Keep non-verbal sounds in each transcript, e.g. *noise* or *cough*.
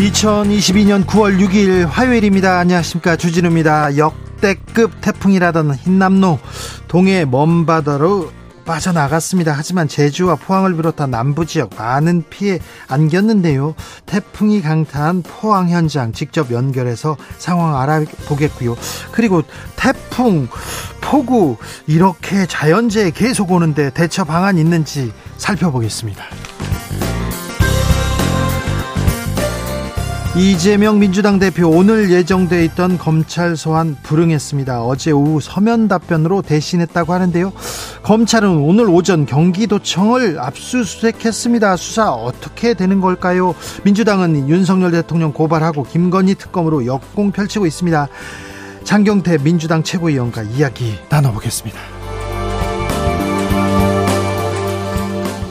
2022년 9월 6일 화요일입니다. 안녕하십니까. 주진우입니다. 역대급 태풍이라던 흰남노 동해 먼 바다로 빠져나갔습니다. 하지만 제주와 포항을 비롯한 남부 지역 많은 피해 안겼는데요. 태풍이 강타한 포항 현장 직접 연결해서 상황 알아보겠고요. 그리고 태풍, 폭우 이렇게 자연재해 계속 오는데 대처 방안 있는지 살펴보겠습니다. 이재명 민주당 대표 오늘 예정돼 있던 검찰 소환 불응했습니다. 어제 오후 서면 답변으로 대신했다고 하는데요. 검찰은 오늘 오전 경기도청을 압수수색했습니다. 수사 어떻게 되는 걸까요? 민주당은 윤석열 대통령 고발하고 김건희 특검으로 역공 펼치고 있습니다. 장경태 민주당 최고위원과 이야기 나눠보겠습니다.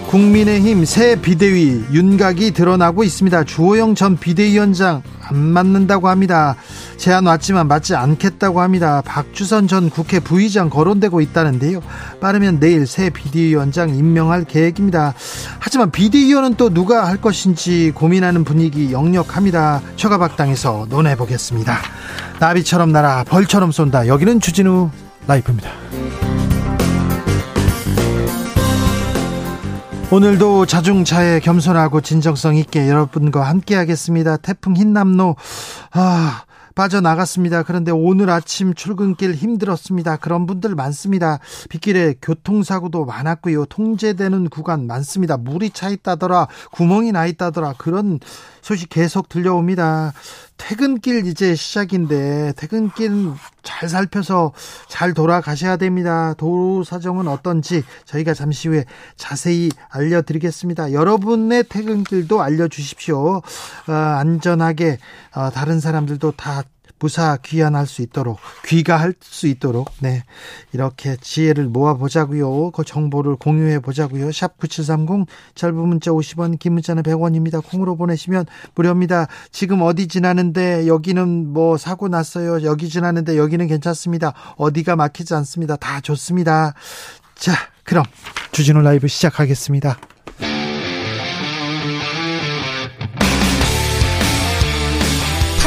국민의힘 새 비대위 윤곽이 드러나고 있습니다. 주호영 전 비대위원장 안 맞는다고 합니다. 제안 왔지만 맞지 않겠다고 합니다. 박주선 전 국회 부의장 거론되고 있다는데요. 빠르면 내일 새 비대위원장 임명할 계획입니다. 하지만 비대위원은 또 누가 할 것인지 고민하는 분위기 역력합니다. 처가박당에서 논해보겠습니다. 나비처럼 날아 벌처럼 쏜다. 여기는 주진우 라이프입니다. 오늘도 자중차에 겸손하고 진정성 있게 여러분과 함께 하겠습니다. 태풍 흰남노, 아, 빠져나갔습니다. 그런데 오늘 아침 출근길 힘들었습니다. 그런 분들 많습니다. 빗길에 교통사고도 많았고요. 통제되는 구간 많습니다. 물이 차 있다더라, 구멍이 나 있다더라. 그런 소식 계속 들려옵니다. 퇴근길 이제 시작인데 퇴근길 잘 살펴서 잘 돌아가셔야 됩니다. 도로 사정은 어떤지 저희가 잠시 후에 자세히 알려드리겠습니다. 여러분의 퇴근길도 알려주십시오. 어, 안전하게 어, 다른 사람들도 다 무사 귀환할 수 있도록 귀가할 수 있도록 네 이렇게 지혜를 모아 보자고요. 그 정보를 공유해 보자고요. 샵 9730 짧은 문자 50원 긴 문자는 100원입니다. 콩으로 보내시면 무료입니다. 지금 어디 지나는데 여기는 뭐 사고 났어요. 여기 지나는데 여기는 괜찮습니다. 어디가 막히지 않습니다. 다 좋습니다. 자, 그럼 주진우 라이브 시작하겠습니다.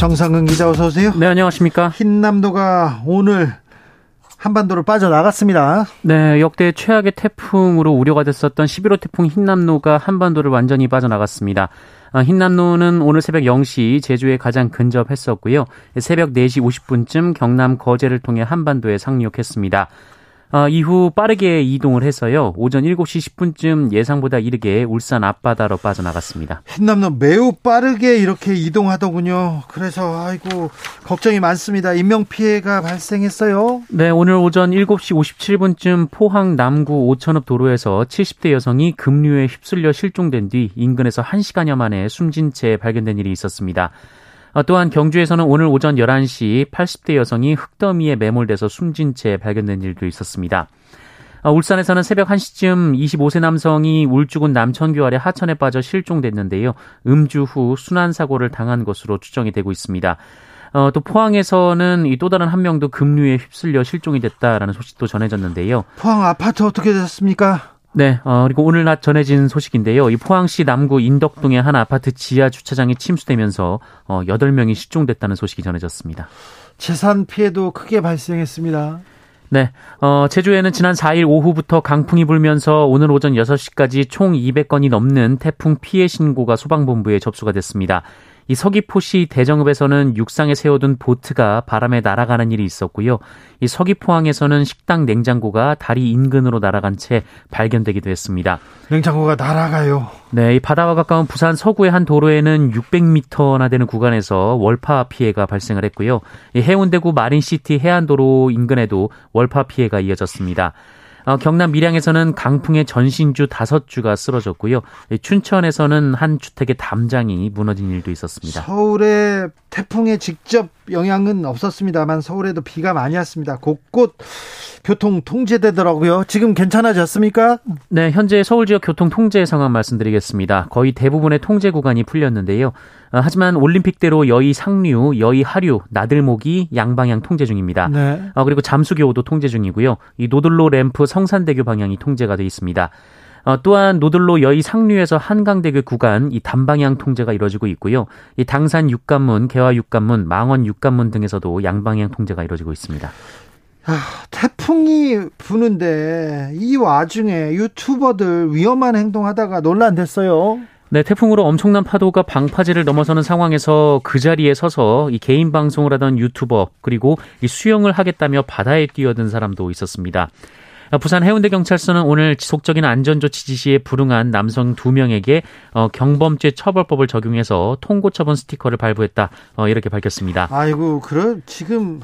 정상근 기자 어서 오세요. 네, 안녕하십니까. 흰남도가 오늘 한반도를 빠져나갔습니다. 네, 역대 최악의 태풍으로 우려가 됐었던 11호 태풍 흰남노가 한반도를 완전히 빠져나갔습니다. 아, 흰남노는 오늘 새벽 0시 제주에 가장 근접했었고요. 새벽 4시 50분쯤 경남 거제를 통해 한반도에 상륙했습니다. 어, 이후 빠르게 이동을 해서요. 오전 7시 10분쯤 예상보다 이르게 울산 앞바다로 빠져나갔습니다. 흰남노 매우 빠르게 이렇게 이동하더군요. 그래서 아이고 걱정이 많습니다. 인명 피해가 발생했어요. 네, 오늘 오전 7시 57분쯤 포항 남구 오천읍 도로에서 70대 여성이 급류에 휩쓸려 실종된 뒤 인근에서 1시간여 만에 숨진 채 발견된 일이 있었습니다. 어, 또한 경주에서는 오늘 오전 11시 80대 여성이 흙더미에 매몰돼서 숨진 채 발견된 일도 있었습니다. 어, 울산에서는 새벽 1시쯤 25세 남성이 울주군 남천교 아래 하천에 빠져 실종됐는데요. 음주 후 순환 사고를 당한 것으로 추정이 되고 있습니다. 어, 또 포항에서는 이 또 다른 한 명도 급류에 휩쓸려 실종이 됐다라는 소식도 전해졌는데요. 포항 아파트 어떻게 됐습니까? 네, 어, 그리고 오늘 낮 전해진 소식인데요. 이 포항시 남구 인덕동의 한 아파트 지하 주차장이 침수되면서 어, 8명이 실종됐다는 소식이 전해졌습니다. 재산 피해도 크게 발생했습니다. 네, 어, 제주에는 지난 4일 오후부터 강풍이 불면서 오늘 오전 6시까지 총 200건이 넘는 태풍 피해 신고가 소방본부에 접수가 됐습니다. 이 서귀포시 대정읍에서는 육상에 세워둔 보트가 바람에 날아가는 일이 있었고요. 이 서귀포항에서는 식당 냉장고가 다리 인근으로 날아간 채 발견되기도 했습니다. 냉장고가 날아가요. 네, 이 바다와 가까운 부산 서구의 한 도로에는 600m나 되는 구간에서 월파 피해가 발생을 했고요. 이 해운대구 마린시티 해안도로 인근에도 월파 피해가 이어졌습니다. 어, 경남 밀양에서는 강풍의 전신주 다섯 주가 쓰러졌고요. 춘천에서는 한 주택의 담장이 무너진 일도 있었습니다. 서울에 태풍의 직접 영향은 없었습니다만 서울에도 비가 많이 왔습니다. 곳곳 교통 통제되더라고요. 지금 괜찮아졌습니까? 네, 현재 서울 지역 교통 통제 상황 말씀드리겠습니다. 거의 대부분의 통제 구간이 풀렸는데요. 어, 하지만 올림픽대로 여의 상류, 여의 하류, 나들목이 양방향 통제 중입니다. 네. 어, 그리고 잠수교도 통제 중이고요. 이 노들로 램프 성산대교 방향이 통제가 돼 있습니다. 어, 또한 노들로 여의 상류에서 한강대교 구간 이 단방향 통제가 이루어지고 있고요. 이 당산 육관문, 개화 육관문, 망원 육관문 등에서도 양방향 통제가 이루어지고 있습니다. 아, 태풍이 부는데 이 와중에 유튜버들 위험한 행동하다가 논란됐어요. 네, 태풍으로 엄청난 파도가 방파제를 넘어서는 상황에서 그 자리에 서서 이 개인 방송을 하던 유튜버 그리고 이 수영을 하겠다며 바다에 뛰어든 사람도 있었습니다. 부산 해운대 경찰서는 오늘 지속적인 안전조치 지시에 불응한 남성 두 명에게 어, 경범죄 처벌법을 적용해서 통고 처분 스티커를 발부했다 어, 이렇게 밝혔습니다. 아이고 그럼 지금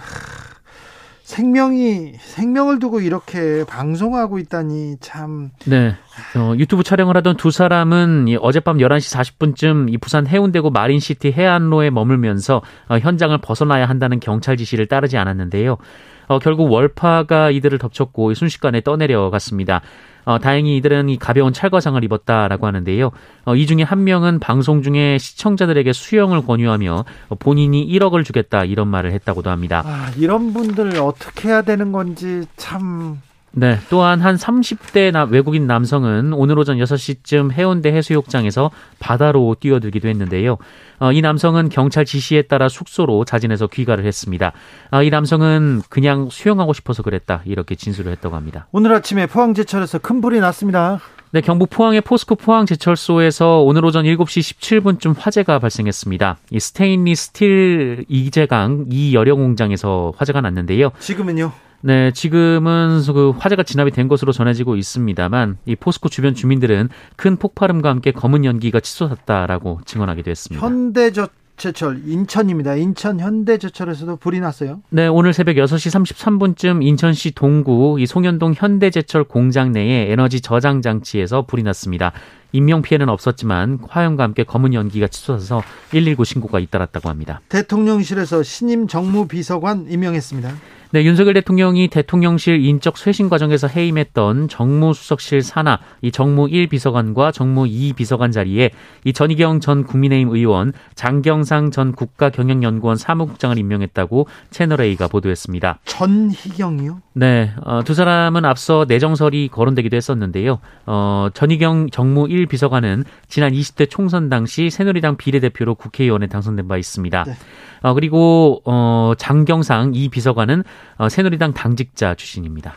생명이 생명을 두고 이렇게 방송하고 있다니 참. 네. 어, 유튜브 촬영을 하던 두 사람은 이 어젯밤 11시 40분쯤 이 부산 해운대구 마린시티 해안로에 머물면서 어, 현장을 벗어나야 한다는 경찰 지시를 따르지 않았는데요. 어, 결국 월파가 이들을 덮쳤고 순식간에 떠내려갔습니다. 어, 다행히 이들은 이 가벼운 찰과상을 입었다라고 하는데요. 어, 이 중에 한 명은 방송 중에 시청자들에게 수영을 권유하며 본인이 1억을 주겠다 이런 말을 했다고도 합니다. 아, 이런 분들 어떻게 해야 되는 건지 참 네. 또한 한 30대 나, 외국인 남성은 오늘 오전 6시쯤 해운대 해수욕장에서 바다로 뛰어들기도 했는데요. 어, 이 남성은 경찰 지시에 따라 숙소로 자진해서 귀가를 했습니다. 어, 이 남성은 그냥 수영하고 싶어서 그랬다. 이렇게 진술을 했다고 합니다. 오늘 아침에 포항제철에서 큰 불이 났습니다. 네, 경북 포항의 포스코 포항제철소에서 오늘 오전 7시 17분쯤 화재가 발생했습니다. 이 스테인리스 스틸 이제강 이 열연 공장에서 화재가 났는데요. 지금은요? 네, 지금은 그 화재가 진압이 된 것으로 전해지고 있습니다만 이 포스코 주변 주민들은 큰 폭발음과 함께 검은 연기가 치솟았다라고 증언하기도 했습니다. 현대저 제철 인천입니다. 인천 현대제철에서도 불이 났어요. 네, 오늘 새벽 6시 33분쯤 인천시 동구 이 송현동 현대제철 공장 내에 에너지 저장 장치에서 불이 났습니다. 인명 피해는 없었지만 화염과 함께 검은 연기가 치솟아서 119 신고가 잇따랐다고 합니다. 대통령실에서 신임 정무비서관 임명했습니다. 네, 윤석열 대통령이 대통령실 인적 쇄신 과정에서 해임했던 정무수석실 산하 이 정무 1 비서관과 정무 2 비서관 자리에 이 전희경 전 국민의힘 의원, 장경상 전 국가경영연구원 사무국장을 임명했다고 채널A가 보도했습니다. 전희경이요? 네, 어, 두 사람은 앞서 내정설이 거론되기도 했었는데요. 어, 전희경 정무 1 비서관은 지난 20대 총선 당시 새누리당 비례대표로 국회의원에 당선된 바 있습니다. 네. 어, 그리고 어, 장경상 이 비서관은 어, 새누리당 당직자 출신입니다.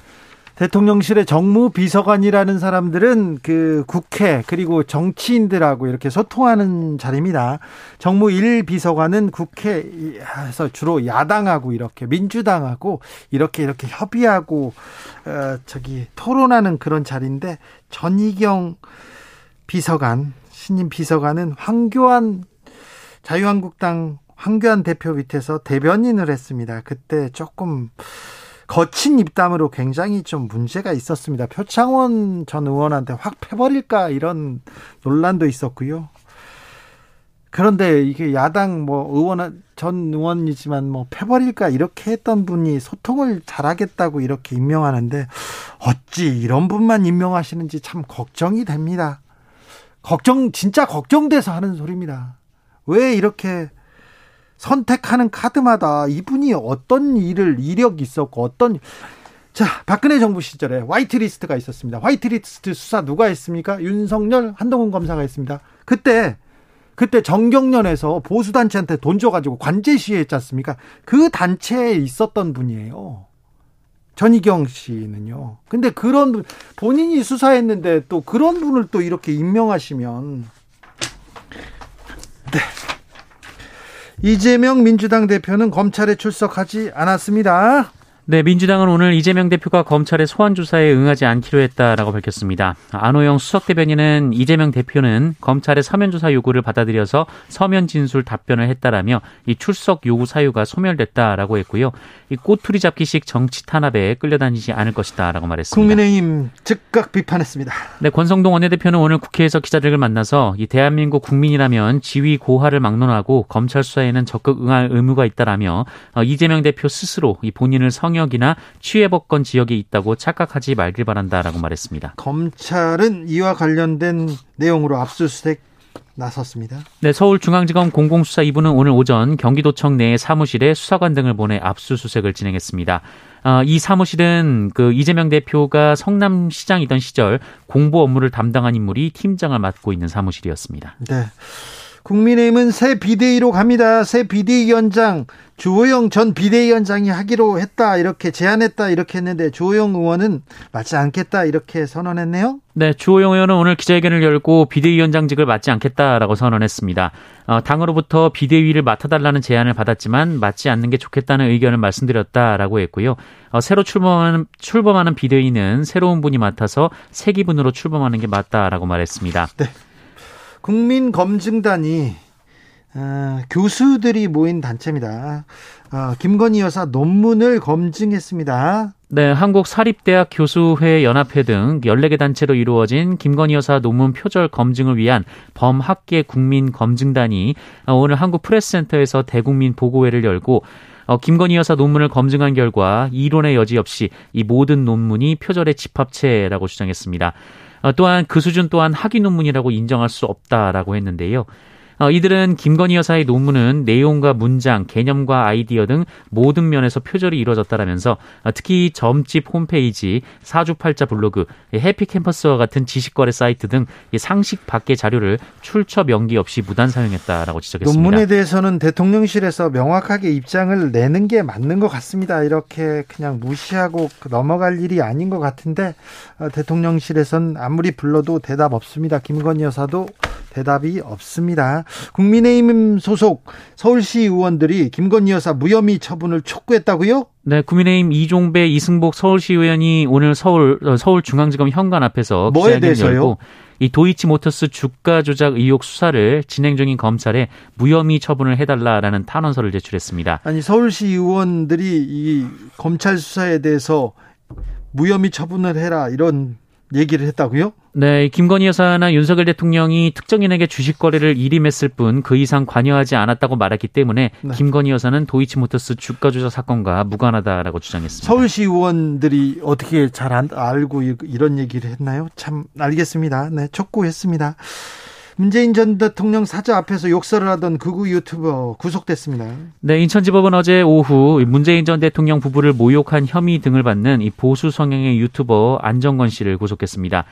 대통령실의 정무비서관이라는 사람들은 그 국회 그리고 정치인들하고 이렇게 소통하는 자리입니다. 정무 1비서관은 국회에서 주로 야당하고 이렇게 민주당하고 이렇게 이렇게 협의하고 어, 저기 토론하는 그런 자리인데 전희경 비서관 신임 비서관은 황교안 자유한국당 황교안 대표 밑에서 대변인을 했습니다. 그때 조금 거친 입담으로 굉장히 좀 문제가 있었습니다. 표창원 전 의원한테 확 패버릴까 이런 논란도 있었고요. 그런데 이게 야당 뭐 의원 전 의원이지만 뭐 패버릴까 이렇게 했던 분이 소통을 잘하겠다고 이렇게 임명하는데 어찌 이런 분만 임명하시는지 참 걱정이 됩니다. 걱정 진짜 걱정돼서 하는 소리입니다. 왜 이렇게 선택하는 카드마다 이분이 어떤 일을 이력이 있었고 어떤 자, 박근혜 정부 시절에 화이트리스트가 있었습니다. 화이트리스트 수사 누가 했습니까? 윤석열, 한동훈 검사가 했습니다. 그때 그때 정경련에서 보수단체한테 돈 줘가지고 관제 시위했지 않습니까? 그 단체에 있었던 분이에요. 전희경 씨는요. 근데 그런 본인이 수사했는데 또 그런 분을 또 이렇게 임명하시면 네. 이재명 민주당 대표는 검찰에 출석하지 않았습니다. 네, 민주당은 오늘 이재명 대표가 검찰의 소환 조사에 응하지 않기로 했다라고 밝혔습니다. 안호영 수석 대변인은 이재명 대표는 검찰의 서면 조사 요구를 받아들여서 서면 진술 답변을 했다라며 이 출석 요구 사유가 소멸됐다라고 했고요. 이 꼬투리 잡기식 정치 탄압에 끌려다니지 않을 것이다라고 말했습니다. 국민의힘 즉각 비판했습니다. 네, 권성동 원내대표는 오늘 국회에서 기자들을 만나서 이 대한민국 국민이라면 지위 고하를 막론하고 검찰 수사에는 적극 응할 의무가 있다라며 어, 이재명 대표 스스로 이 본인을 성역 성역이나 취해법권 지역에 있다고 착각하지 말길 바란다라고 말했습니다. 검찰은 이와 관련된 내용으로 압수수색 나섰습니다. 네, 서울중앙지검 공공수사 2부는 오늘 오전 경기도청 내 사무실에 수사관 등을 보내 압수수색을 진행했습니다. 어, 이 사무실은 그 이재명 대표가 성남시장이던 시절 공보 업무를 담당한 인물이 팀장을 맡고 있는 사무실이었습니다. 네. 국민의힘은 새 비대위로 갑니다. 새 비대위원장 주호영 전 비대위원장이 하기로 했다 이렇게 제안했다 이렇게 했는데 주호영 의원은 맞지 않겠다 이렇게 선언했네요. 네, 주호영 의원은 오늘 기자회견을 열고 비대위원장직을 맡지 않겠다라고 선언했습니다. 어, 당으로부터 비대위를 맡아달라는 제안을 받았지만 맡지 않는 게 좋겠다는 의견을 말씀드렸다라고 했고요. 어, 새로 출범하는 출범하는 비대위는 새로운 분이 맡아서 새 기분으로 출범하는 게 맞다라고 말했습니다. 네. 국민검증단이 어, 교수들이 모인 단체입니다. 어, 김건희 여사 논문을 검증했습니다. 네, 한국사립대학 교수회 연합회 등 14개 단체로 이루어진 김건희 여사 논문 표절 검증을 위한 범학계 국민 검증단이 오늘 한국 프레스센터에서 대국민 보고회를 열고 어, 김건희 여사 논문을 검증한 결과 이론의 여지 없이 이 모든 논문이 표절의 집합체라고 주장했습니다. 어, 또한 그 수준 또한 학위 논문이라고 인정할 수 없다라고 했는데요. 어, 이들은 김건희 여사의 논문은 내용과 문장, 개념과 아이디어 등 모든 면에서 표절이 이루어졌다라면서 어, 특히 점집 홈페이지, 사주팔자 블로그, 해피캠퍼스와 같은 지식거래 사이트 등 상식 밖의 자료를 출처 명기 없이 무단 사용했다라고 지적했습니다. 논문에 대해서는 대통령실에서 명확하게 입장을 내는 게 맞는 것 같습니다. 이렇게 그냥 무시하고 넘어갈 일이 아닌 것 같은데 어, 대통령실에선 아무리 불러도 대답 없습니다. 김건희 여사도 대답이 없습니다. 국민의힘 소속 서울시 의원들이 김건희 여사 무혐의 처분을 촉구했다고요? 네, 국민의힘 이종배, 이승복 서울시 의원이 오늘 서울 어, 서울중앙지검 현관 앞에서 기자회견을 열고 이 도이치모터스 주가 조작 의혹 수사를 진행 중인 검찰에 무혐의 처분을 해달라라는 탄원서를 제출했습니다. 아니 서울시 의원들이 이 검찰 수사에 대해서 무혐의 처분을 해라 이런 얘기를 했다고요? 네, 김건희 여사나 윤석열 대통령이 특정인에게 주식 거래를 일임했을 뿐 그 이상 관여하지 않았다고 말했기 때문에 네. 김건희 여사는 도이치모터스 주가 조작 사건과 무관하다라고 주장했습니다. 서울시 의원들이 어떻게 잘 알고 이런 얘기를 했나요? 참 알겠습니다. 네, 촉구했습니다. 문재인 전 대통령 사저 앞에서 욕설을 하던 극우 유튜버 구속됐습니다. 네, 인천지법은 어제 오후 문재인 전 대통령 부부를 모욕한 혐의 등을 받는 이 보수 성향의 유튜버 안정건 씨를 구속했습니다.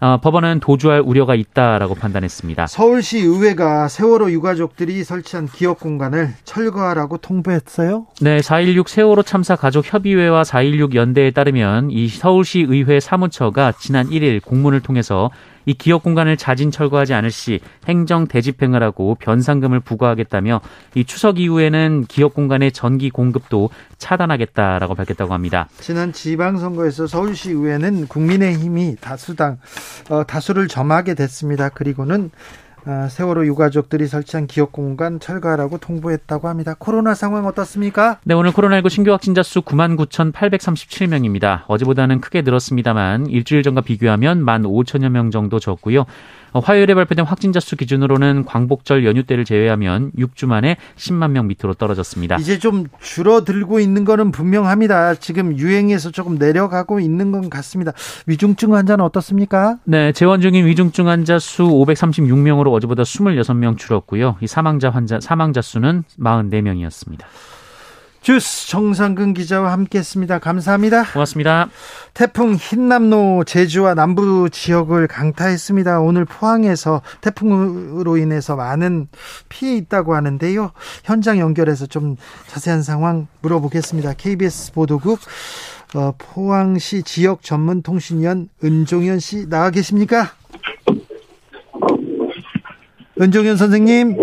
어, 법원은 도주할 우려가 있다라고 판단했습니다. 서울시 의회가 세월호 유가족들이 설치한 기업 공간을 철거하라고 통보했어요? 네, 4.16 세월호 참사 가족 협의회와 4.16 연대에 따르면 이 서울시 의회 사무처가 지난 1일 공문을 통해서 이 기업 공간을 자진 철거하지 않을 시 행정 대집행을 하고 변상금을 부과하겠다며 이 추석 이후에는 기업 공간의 전기 공급도 차단하겠다라고 밝혔다고 합니다. 지난 지방선거에서 서울시 의회는 국민의힘이 다수당 어, 다수를 점하게 됐습니다. 그리고는 아, 세월호 유가족들이 설치한 기업 공간 철거하라고 통보했다고 합니다. 코로나 상황 어떻습니까? 네, 오늘 코로나19 신규 확진자 수 99,837명입니다. 어제보다는 크게 늘었습니다만 일주일 전과 비교하면 15,000여 명 정도 적고요. 어, 화요일에 발표된 확진자 수 기준으로는 광복절 연휴 때를 제외하면 6주 만에 10만 명 밑으로 떨어졌습니다. 이제 좀 줄어들고 있는 거는 분명합니다. 지금 유행에서 조금 내려가고 있는 것 같습니다. 위중증 환자는 어떻습니까? 네, 재원 중인 위중증 환자 수 536명으로 어제보다 26명 줄었고요. 이 사망자 환자 사망자 수는 44명이었습니다. 주스 정상근 기자와 함께했습니다. 감사합니다. 고맙습니다. 태풍 흰남노 제주와 남부 지역을 강타했습니다. 오늘 포항에서 태풍으로 인해서 많은 피해 있다고 하는데요. 현장 연결해서 좀 자세한 상황 물어보겠습니다. KBS 보도국 어, 포항시 지역 전문 통신위원 은종현 씨 나와 계십니까? 은종현 선생님.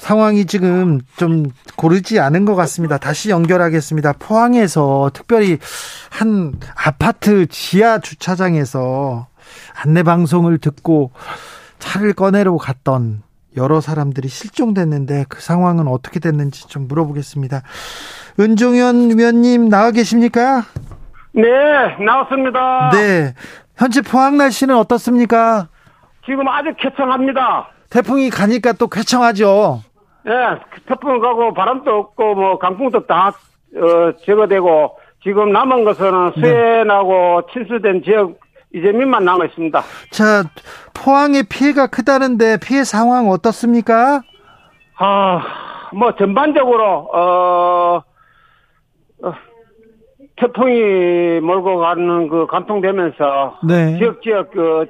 상황이 지금 좀 고르지 않은 것 같습니다. 다시 연결하겠습니다. 포항에서 특별히 한 아파트 지하 주차장에서 안내 방송을 듣고 차를 꺼내러 갔던 여러 사람들이 실종됐는데 그 상황은 어떻게 됐는지 좀 물어보겠습니다. 은종현 위원님 나와 계십니까? 네, 나왔습니다. 네. 현재 포항 날씨는 어떻습니까? 지금 아주 쾌청합니다. 태풍이 가니까 또 쾌청하죠. 예, 태풍 가고 바람도 없고 뭐 강풍도 다 어, 제거되고 지금 남은 것은 네. 수해나고 침수된 지역 이재민만 남아 있습니다. 자, 포항의 피해가 크다는데 피해 상황 어떻습니까? 아, 뭐 전반적으로 어, 어, 태풍이 몰고 가는 그 감통되면서 네. 지역 지역 그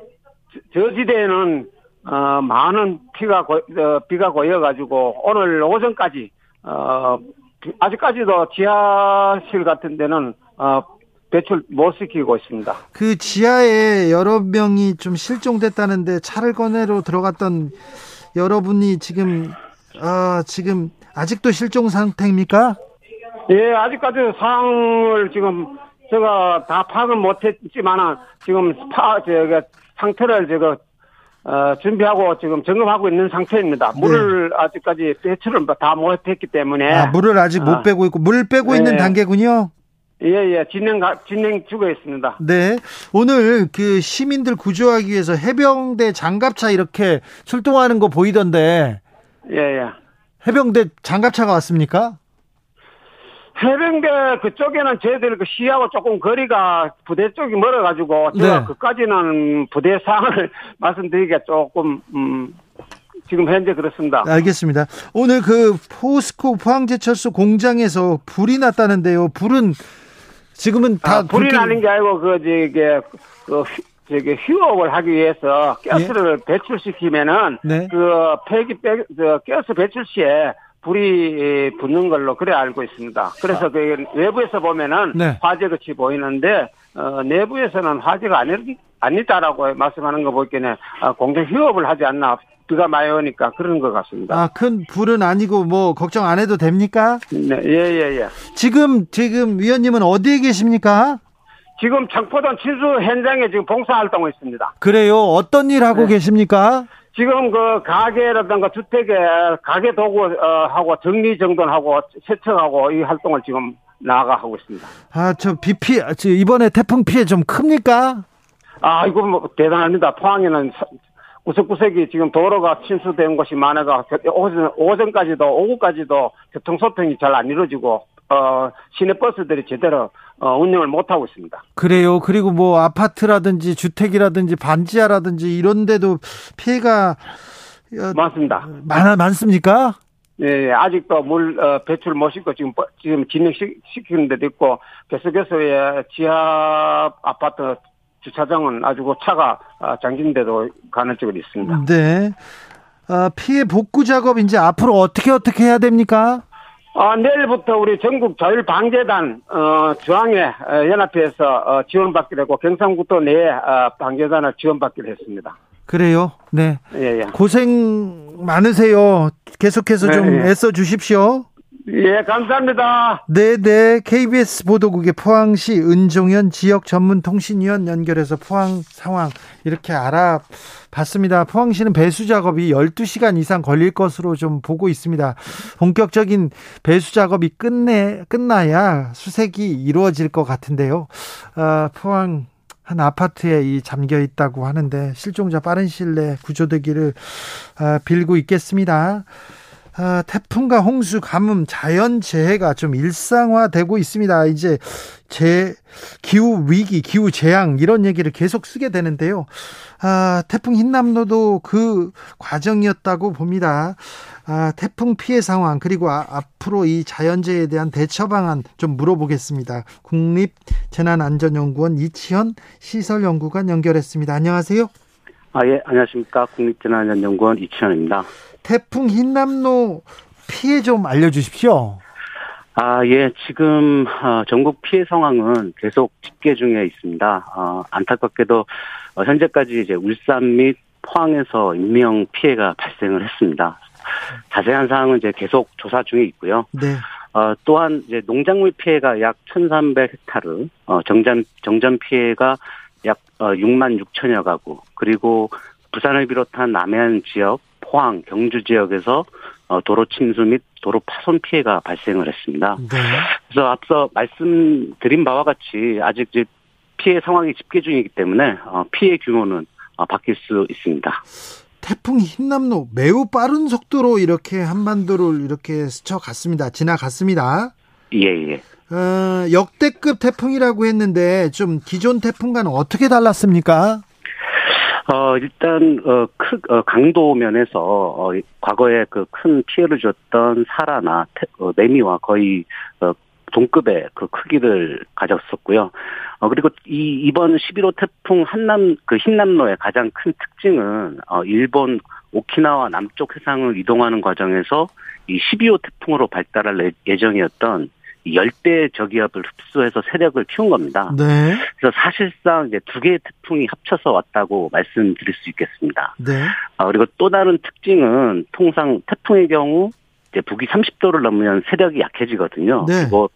저- 저지대에는 어, 많은 피가 고, 어, 비가 고여가지고 오늘 오전까지 어, 비- 아직까지도 지하실 같은 데는 어, 배출 못 시키고 있습니다. 그 지하에 여러 명이 좀 실종됐다는데 차를 꺼내러 들어갔던 여러분이 지금 아, 지금 아직도 실종 상태입니까? 예, 아직까지 상황을 지금 제가 다 파악은 못했지만은 지금 파 저가 상태를 제가 어, 준비하고 지금 점검하고 있는 상태입니다. 물을 아직까지 배출을 다 못했기 때문에 네. 아, 물을 아직 못 아. 빼고 있고 물 빼고 있는 네. 단계군요. 예 예 진행 가- 진행 중에 있습니다. 네. 오늘 그 시민들 구조하기 위해서 해병대 장갑차 이렇게 출동하는 거 보이던데 예 예. 해병대 장갑차가 왔습니까? 해병대 그쪽에는 저희들 그 시하고 조금 거리가 부대 쪽이 멀어가지고 제가 네. 그까지는 부대 상황을 *laughs* 말씀드리기가 조금 음 지금 현재 그렇습니다. 알겠습니다. 오늘 그 포스코 포항제철소 공장에서 불이 났다는데요. 불은 지금은 다 아, 불이 불길- 나는 게 아니고 그 저게 그 휴- 저기 휴업을 하기 위해서 가스를 배출시키면은 네. 그 폐기 배, 저 가스 배출 시에 불이 붙는 걸로 그래 알고 있습니다. 그래서 그 외부에서 보면은 아. 네. 화재 같이 보이는데 어, 내부에서는 화재가 아니, 아니다라고 말씀하는 거 보기에는 아, 공장 휴업을 하지 않나 비가 많이 오니까 그런 것 같습니다. 아, 큰 불은 아니고 뭐 걱정 안 해도 됩니까? 네, 예, 예, 예. 지금 지금 위원님은 어디에 계십니까? 지금 창포동 친수 현장에 지금 봉사 활동을 있습니다. 그래요. 어떤 일 하고 네. 계십니까? 지금 그 가게라든가 주택에 가게 도구 어, 하고 정리 정돈하고 세척하고 이 활동을 지금 나가 하고 있습니다. 아, 저 비피 저 이번에 태풍 피해 좀 큽니까? 아 이거 뭐 대단합니다. 포항에는 사- 구석구석이 지금 도로가 침수된 곳이 많아가 오전 오전까지도 오후까지도 교통 소통이 잘 안 이루어지고 어 시내 버스들이 제대로 어, 운영을 못 하고 있습니다. 그래요. 그리고 뭐 아파트라든지 주택이라든지 반지하라든지 이런 데도 피해가 어, 맞습니다. 많아 많습니까? 예, 예, 아직도 물 어, 배출 못 시고 지금 버- 지금 진행시키는 데도 있고 계속해서의 지하 아파트 주차장은 아주 그 차가 어, 잠긴데도 가능성이 있습니다. 네. 아, 피해 복구 작업 이제 앞으로 어떻게 어떻게 해야 됩니까? 아, 내일부터 우리 전국 자율 방재단 어, 중앙회 어, 연합회에서 어, 지원받기로 했고 경상북도 내에 어, 방재단을 지원받기로 했습니다. 그래요. 네. 예, 예. 고생 많으세요. 계속해서 네, 좀 네. 애써 주십시오. 예, 감사합니다. 네, 네. KBS 보도국의 포항시 은종현 지역 전문 통신위원 연결해서 포항 상황 이렇게 알아봤습니다. 포항시는 배수 작업이 12시간 이상 걸릴 것으로 좀 보고 있습니다. 본격적인 배수 작업이 끝내 끝나야 수색이 이루어질 것 같은데요. 아, 포항 한 아파트에 이 잠겨 있다고 하는데 실종자 빠른 시일 내에 구조되기를 아, 빌고 있겠습니다. 아, 태풍과 홍수, 가뭄, 자연 재해가 좀 일상화되고 있습니다. 이제 재 기후 위기, 기후 재앙 이런 얘기를 계속 쓰게 되는데요. 아, 태풍 흰남노도 그 과정이었다고 봅니다. 아, 태풍 피해 상황 그리고 아, 앞으로 이 자연재해에 대한 대처 방안 좀 물어보겠습니다. 국립 재난안전연구원 이치현 시설연구관 연결했습니다. 안녕하세요. 아, 예, 안녕하십니까. 국립재난안전연구원 이치현입니다. 태풍 흰남노 피해 좀 알려주십시오. 아, 예, 지금, 어, 전국 피해 상황은 계속 집계 중에 있습니다. 어, 안타깝게도, 어, 현재까지 이제 울산 및 포항에서 인명 피해가 발생을 했습니다. 자세한 사항은 이제 계속 조사 중에 있고요. 네. 어, 또한 이제 농작물 피해가 약 1,300헥타르, 어, 정전, 정전 피해가 약, 어, 6만 6천여 가구, 그리고 부산을 비롯한 남해안 지역, 포항, 경주 지역에서 어, 도로 침수 및 도로 파손 피해가 발생을 했습니다. 네. 그래서 앞서 말씀드린 바와 같이 아직 이제 피해 상황이 집계 중이기 때문에 어, 피해 규모는 어, 바뀔 수 있습니다. 태풍 흰남노 매우 빠른 속도로 이렇게 한반도를 이렇게 스쳐갔습니다. 지나갔습니다. 예, 예. 어, 역대급 태풍이라고 했는데 좀 기존 태풍과는 어떻게 달랐습니까? 어, 일단, 어, 크, 어, 강도 면에서, 어, 과거에 그 큰 피해를 줬던 사라나, 태, 어, 매미와 거의, 어, 동급의 그 크기를 가졌었고요. 어, 그리고 이, 이번 11호 태풍 한남, 그 흰남로의 가장 큰 특징은, 어, 일본 오키나와 남쪽 해상을 이동하는 과정에서 이 12호 태풍으로 발달할 예정이었던 이 열대 저기압을 흡수해서 세력을 키운 겁니다. 네. 그래서 사실상 이제 두 개의 태풍이 합쳐서 왔다고 말씀드릴 수 있겠습니다. 네. 아, 그리고 또 다른 특징은 통상 태풍의 경우 이제 북위 30도를 넘으면 세력이 약해지거든요. 네. 그리고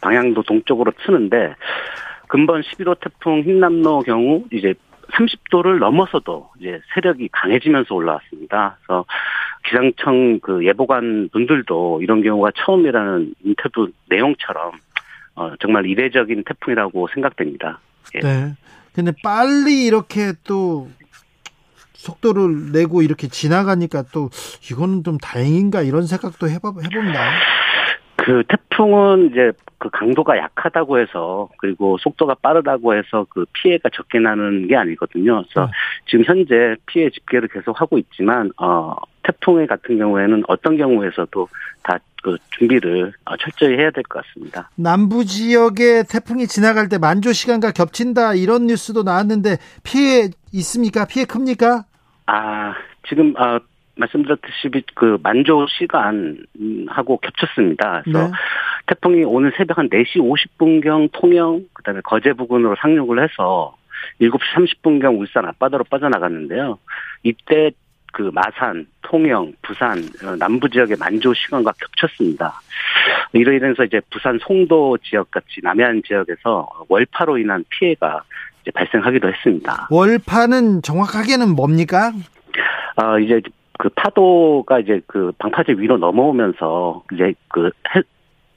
방향도 동쪽으로 트는데 근본 11호 태풍 흰남노 경우 이제 30도를 넘어서도 이제 세력이 강해지면서 올라왔습니다. 그래서 기상청 그 예보관 분들도 이런 경우가 처음이라는 인터뷰 내용처럼 어, 정말 이례적인 태풍이라고 생각됩니다. 예. 네. 근데 빨리 이렇게 또 속도를 내고 이렇게 지나가니까 또 이거는 좀 다행인가 이런 생각도 해봐, 해봅니다. 그 태풍은 이제 그 강도가 약하다고 해서 그리고 속도가 빠르다고 해서 그 피해가 적게 나는 게 아니거든요. 그래서 네. 지금 현재 피해 집계를 계속 하고 있지만 어 태풍의 같은 경우에는 어떤 경우에서도 다 그 준비를 어, 철저히 해야 될 것 같습니다. 남부 지역에 태풍이 지나갈 때 만조 시간과 겹친다 이런 뉴스도 나왔는데 피해 있습니까? 피해 큽니까? 아 지금 아 말씀드렸듯이 그 만조 시간하고 겹쳤습니다. 그래서 네. 태풍이 오늘 새벽 한 4시 50분경 통영, 그 다음에 거제 부근으로 상륙을 해서 7시 30분경 울산 앞바다로 빠져나갔는데요. 이때 그 마산, 통영, 부산, 어, 남부 지역의 만조 시간과 겹쳤습니다. 이로 인해서 이제 부산 송도 지역 같이 남해안 지역에서 월파로 인한 피해가 이제 발생하기도 했습니다. 월파는 정확하게는 뭡니까? 아, 이제 그 파도가 이제 그 방파제 위로 넘어오면서 이제 그 해,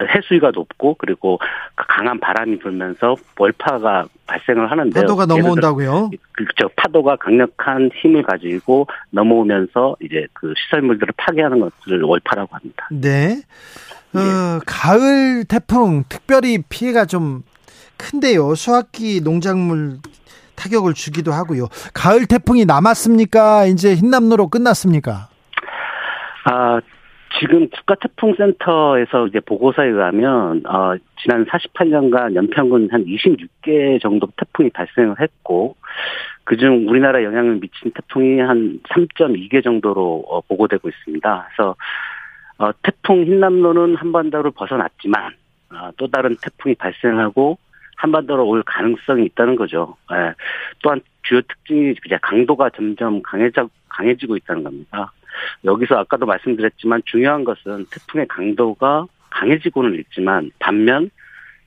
해수위가 높고 그리고 그 강한 바람이 불면서 월파가 발생을 하는데요. 파도가 넘어온다고요? 그저 파도가 강력한 힘을 가지고 넘어오면서 이제 그 시설물들을 파괴하는 것을 월파라고 합니다. 네. 예. 어, 가을 태풍 특별히 피해가 좀 큰데요. 수확기 농작물 타격을 주기도 하고요. 가을 태풍이 남았습니까? 이제 흰남노로 끝났습니까? 아, 지금 국가태풍센터에서 이제 보고서에 의하면, 어, 지난 48년간 연평균 한 26개 정도 태풍이 발생을 했고, 그중 우리나라 영향을 미친 태풍이 한 3.2개 정도로 어, 보고되고 있습니다. 그래서, 어, 태풍 흰남노는 한반도를 벗어났지만, 어, 또 다른 태풍이 발생하고, 한반도로 올 가능성이 있다는 거죠. 예. 또한 주요 특징이 이제 강도가 점점 강해져, 강해지고 있다는 겁니다. 여기서 아까도 말씀드렸지만 중요한 것은 태풍의 강도가 강해지고는 있지만 반면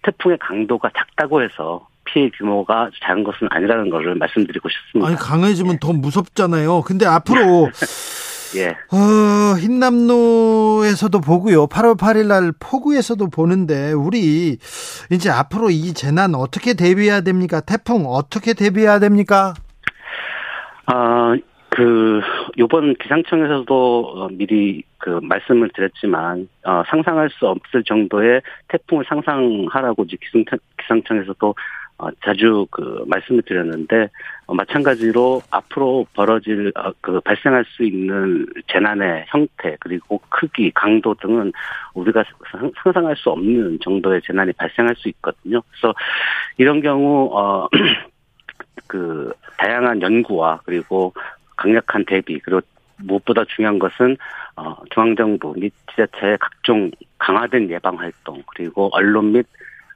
태풍의 강도가 작다고 해서 피해 규모가 작은 것은 아니라는 것을 말씀드리고 싶습니다. 아니 강해지면 더 무섭잖아요. 근데 앞으로 *laughs* 예. 어, 흰남노에서도 보고요. 8월 8일 날 포구에서도 보는데 우리 이제 앞으로 이 재난 어떻게 대비해야 됩니까? 태풍 어떻게 대비해야 됩니까? 아, 그 요번 기상청에서도 어, 미리 그 말씀을 드렸지만 어, 상상할 수 없을 정도의 태풍을 상상하라고 이제 기상 기상청에서도 어, 자주 그 말씀을 드렸는데 어, 마찬가지로 앞으로 벌어질 어, 그 발생할 수 있는 재난의 형태 그리고 크기 강도 등은 우리가 상상할 수 없는 정도의 재난이 발생할 수 있거든요. 그래서 이런 경우 어 그 *clears throat* 다양한 연구와 그리고 강력한 대비 그리고 무엇보다 중요한 것은 어, 중앙정부 및 지자체의 각종 강화된 예방 활동 그리고 언론 및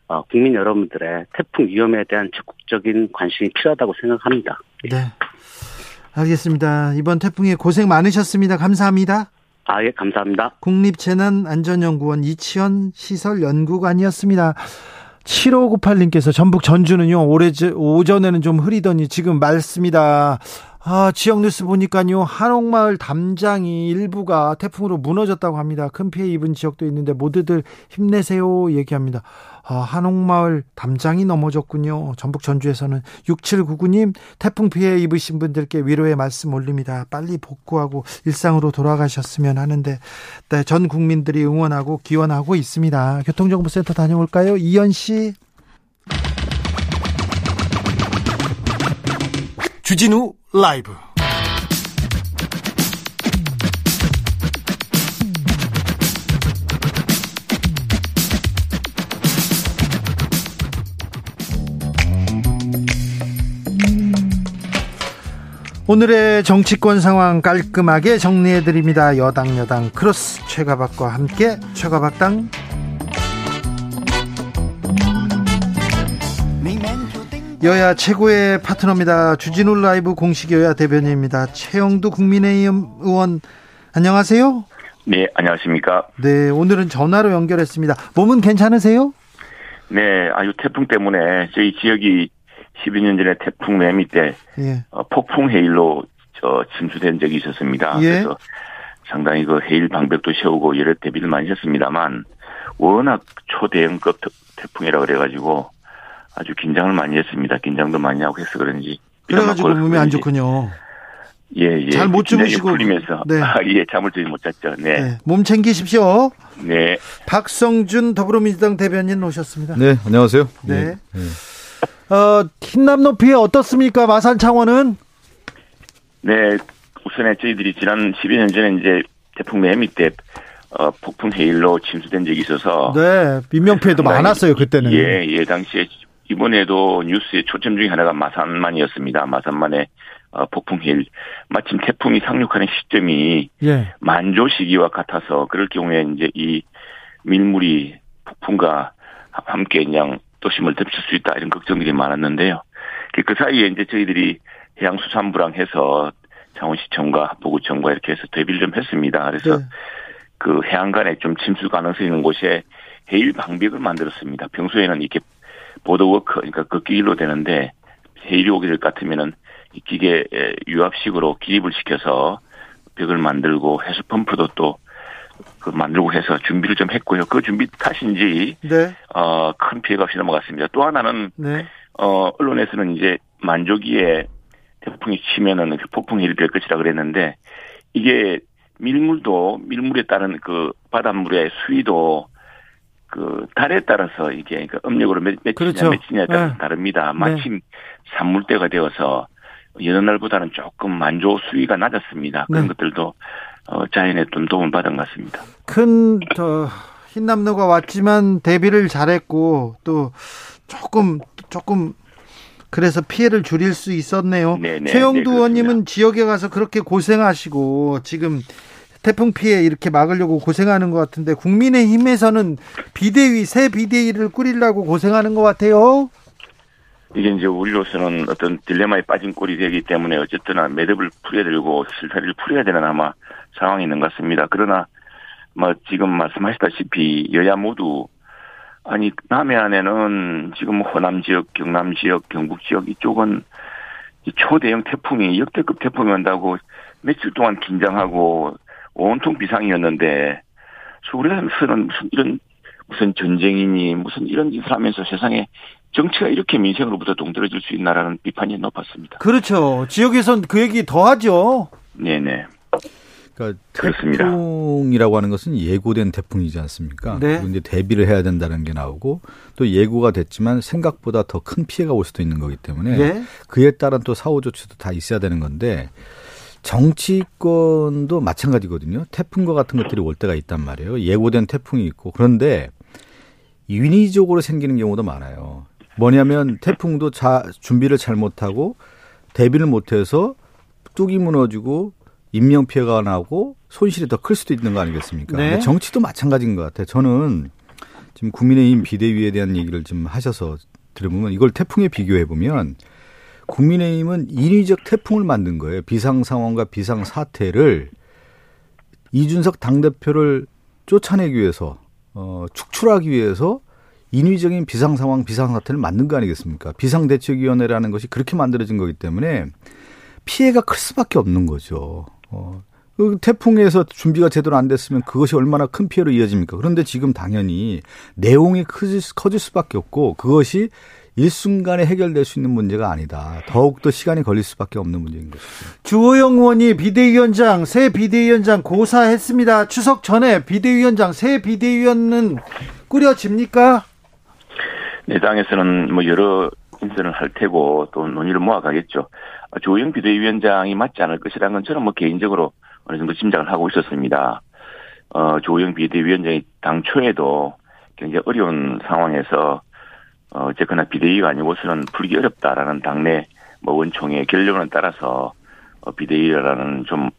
어, 국민 여러분들의 태풍 위험에 대한 적극적인 관심이 필요하다고 생각합니다. 네. 알겠습니다. 이번 태풍에 고생 많으셨습니다. 감사합니다. 아, 예, 감사합니다. 국립재난안전연구원 이치현 시설연구관이었습니다. 7598님께서 전북 전주는요, 올해 오전에는 좀 흐리더니 지금 맑습니다. 아, 지역 뉴스 보니까요, 한옥마을 담장이 일부가 태풍으로 무너졌다고 합니다. 큰 피해 입은 지역도 있는데 모두들 힘내세요 얘기합니다. 아, 한옥마을 담장이 넘어졌군요. 전북 전주에서는 6799님 태풍 피해 입으신 분들께 위로의 말씀 올립니다. 빨리 복구하고 일상으로 돌아가셨으면 하는데 네, 전 국민들이 응원하고 기원하고 있습니다. 교통정보센터 다녀올까요? 이현 씨. 주진우 라이브 오늘의 정치권 상황 깔끔하게 정리해드립니다. 여당 여당 크로스 최가박과 함께 최가박당 여야 최고의 파트너입니다. 주진우 라이브 공식 여야 대변인입니다. 최형두 국민의힘 의원 안녕하세요. 네, 안녕하십니까. 네, 오늘은 전화로 연결했습니다. 몸은 괜찮으세요? 네, 아유 태풍 때문에 저희 지역이 12년 전에 태풍 매미 때 예. 어, 폭풍 해일로 저 침수된 적이 있었습니다. 예. 그래서 상당히 그 해일 방벽도 세우고 여러 대비를 많이 했습니다만 워낙 초대형급 태풍이라 그래가지고 아주 긴장을 많이 했습니다. 긴장도 많이 하고 해서 그런지. 그래가지고 몸이 안 좋군요. 예, 예. 잘 못 주무시고. 풀리면서. 네. *laughs* 아, 예, 잠을 들지 못 잤죠. 네. 네. 몸 챙기십시오. 네. 박성준 더불어민주당 대변인 오셨습니다. 네, 안녕하세요. 네. 네. 네. 어, 흰남 높이 어떻습니까? 마산 창원은? 네, 우선에 저희들이 지난 12년 전에 이제 태풍 매미 때 어, 폭풍 해일로 침수된 적이 있어서. 네, 민명피해도 많았어요, 그때는. 예, 예, 당시에 이번에도 뉴스의 초점 중에 하나가 마산만이었습니다. 마산만의 어, 폭풍 해일. 마침 태풍이 상륙하는 시점이 예. 만조 시기와 같아서 그럴 경우에 이제 이 밀물이 폭풍과 함께 그냥 도심을 덮칠 수 있다 이런 걱정들이 많았는데요. 그, 그 사이에 이제 저희들이 해양수산부랑 해서 창원시청과 합포구청과 이렇게 해서 대비를 좀 했습니다. 그래서 네. 그 해안간에 좀 침수 가능성이 있는 곳에 해일 방벽을 만들었습니다. 평소에는 이렇게 보도워크 그러니까 걷기일로 그 되는데 해일이 오게 될 것 같으면은 이 기계 유압식으로 기립을 시켜서 벽을 만들고 해수 펌프도 또 그 만들고 해서 준비를 좀 했고요. 그 준비 탓인지 네. 어 큰 피해가 없이 넘어갔습니다. 또 하나는 네. 어 언론에서는 이제 만조기에 태풍이 치면은 그 폭풍 해일이 될 것이라 그랬는데 이게 밀물도 밀물에 따른 그 바닷물의 수위도 그 달에 따라서 이게 그 음력으로 몇, 며칠이냐 그렇죠. 며칠이냐에 따라 네. 다릅니다. 네. 마침 네. 산물대가 되어서 여느 날보다는 조금 만조 수위가 낮았습니다. 그런 네. 것들도 어, 자연의 좀 도움을 받은 것 같습니다. 큰 저, 흰남노가 왔지만 대비를 잘했고 또 조금 조금 그래서 피해를 줄일 수 있었네요. 네네, 네, 최영두 네, 의원님은 지역에 가서 그렇게 고생하시고 지금 태풍 피해 이렇게 막으려고 고생하는 것 같은데 국민의힘에서는 비대위 새 비대위를 꾸리려고 고생하는 것 같아요. 이게 이제 우리로서는 어떤 딜레마에 빠진 꼴이 되기 때문에 어쨌든 매듭을 풀어야 되고 실타리를 풀어야 되는 아마 상황이 있는 것 같습니다. 그러나 뭐 지금 말씀하셨다시피 여야 모두 아니 남해안에는 지금 호남 지역, 경남 지역, 경북 지역 이쪽은 초대형 태풍이 역대급 태풍이 온다고 며칠 동안 긴장하고 온통 비상이었는데 서울에서는 무슨 이런 무슨 전쟁이니 무슨 이런 짓을 하면서 세상에 정치가 이렇게 민생으로부터 동떨어질 수 있나라는 비판이 높았습니다. 그렇죠. 지역에선 그 얘기 더 하죠. 네네. 그러니까 그렇습니다. 태풍이라고 하는 것은 예고된 태풍이지 않습니까? 네. 이제 대비를 해야 된다는 게 나오고 또 예고가 됐지만 생각보다 더 큰 피해가 올 수도 있는 거기 때문에 네. 그에 따른 또 사후 조치도 다 있어야 되는 건데 정치권도 마찬가지거든요. 태풍과 같은 것들이 올 때가 있단 말이에요. 예고된 태풍이 있고 그런데 인위적으로 생기는 경우도 많아요. 뭐냐면 태풍도 자 준비를 잘못하고 대비를 못해서 뚝이 무너지고 인명 피해가 나고 손실이 더 클 수도 있는 거 아니겠습니까? 네. 정치도 마찬가지인 것 같아요. 저는 지금 국민의힘 비대위에 대한 얘기를 좀 하셔서 들어보면 이걸 태풍에 비교해 보면 국민의힘은 인위적 태풍을 만든 거예요. 비상 상황과 비상 사태를 이준석 당대표를 쫓아내기 위해서 어, 축출하기 위해서 인위적인 비상 상황, 비상 사태를 만든 거 아니겠습니까? 비상 대책위원회라는 것이 그렇게 만들어진 거기 때문에 피해가 클 수밖에 없는 거죠. 어. 그 태풍에서 준비가 제대로 안 됐으면 그것이 얼마나 큰 피해로 이어집니까? 그런데 지금 당연히 내용이 커질, 커질 수밖에 없고 그것이 일순간에 해결될 수 있는 문제가 아니다. 더욱더 시간이 걸릴 수밖에 없는 문제인 것이죠. 주호영 의원이 비대위원장, 새 비대위원장 고사했습니다. 추석 전에 비대위원장, 새 비대위원은 꾸려집니까? 내 당에서는 뭐 여러 인선을 할 테고 또 논의를 모아가겠죠. 조영 비대위원장이 맞지 않을 것이라는 건 저는 뭐 개인적으로 어느 정도 짐작을 하고 있었습니다. 어, 조영 비대위원장이 당초에도 굉장히 어려운 상황에서 어, 어쨌거나 비대위가 아니고서는 풀기 어렵다라는 당내 뭐 원총의 결론에 따라서 어, 비대위라는 좀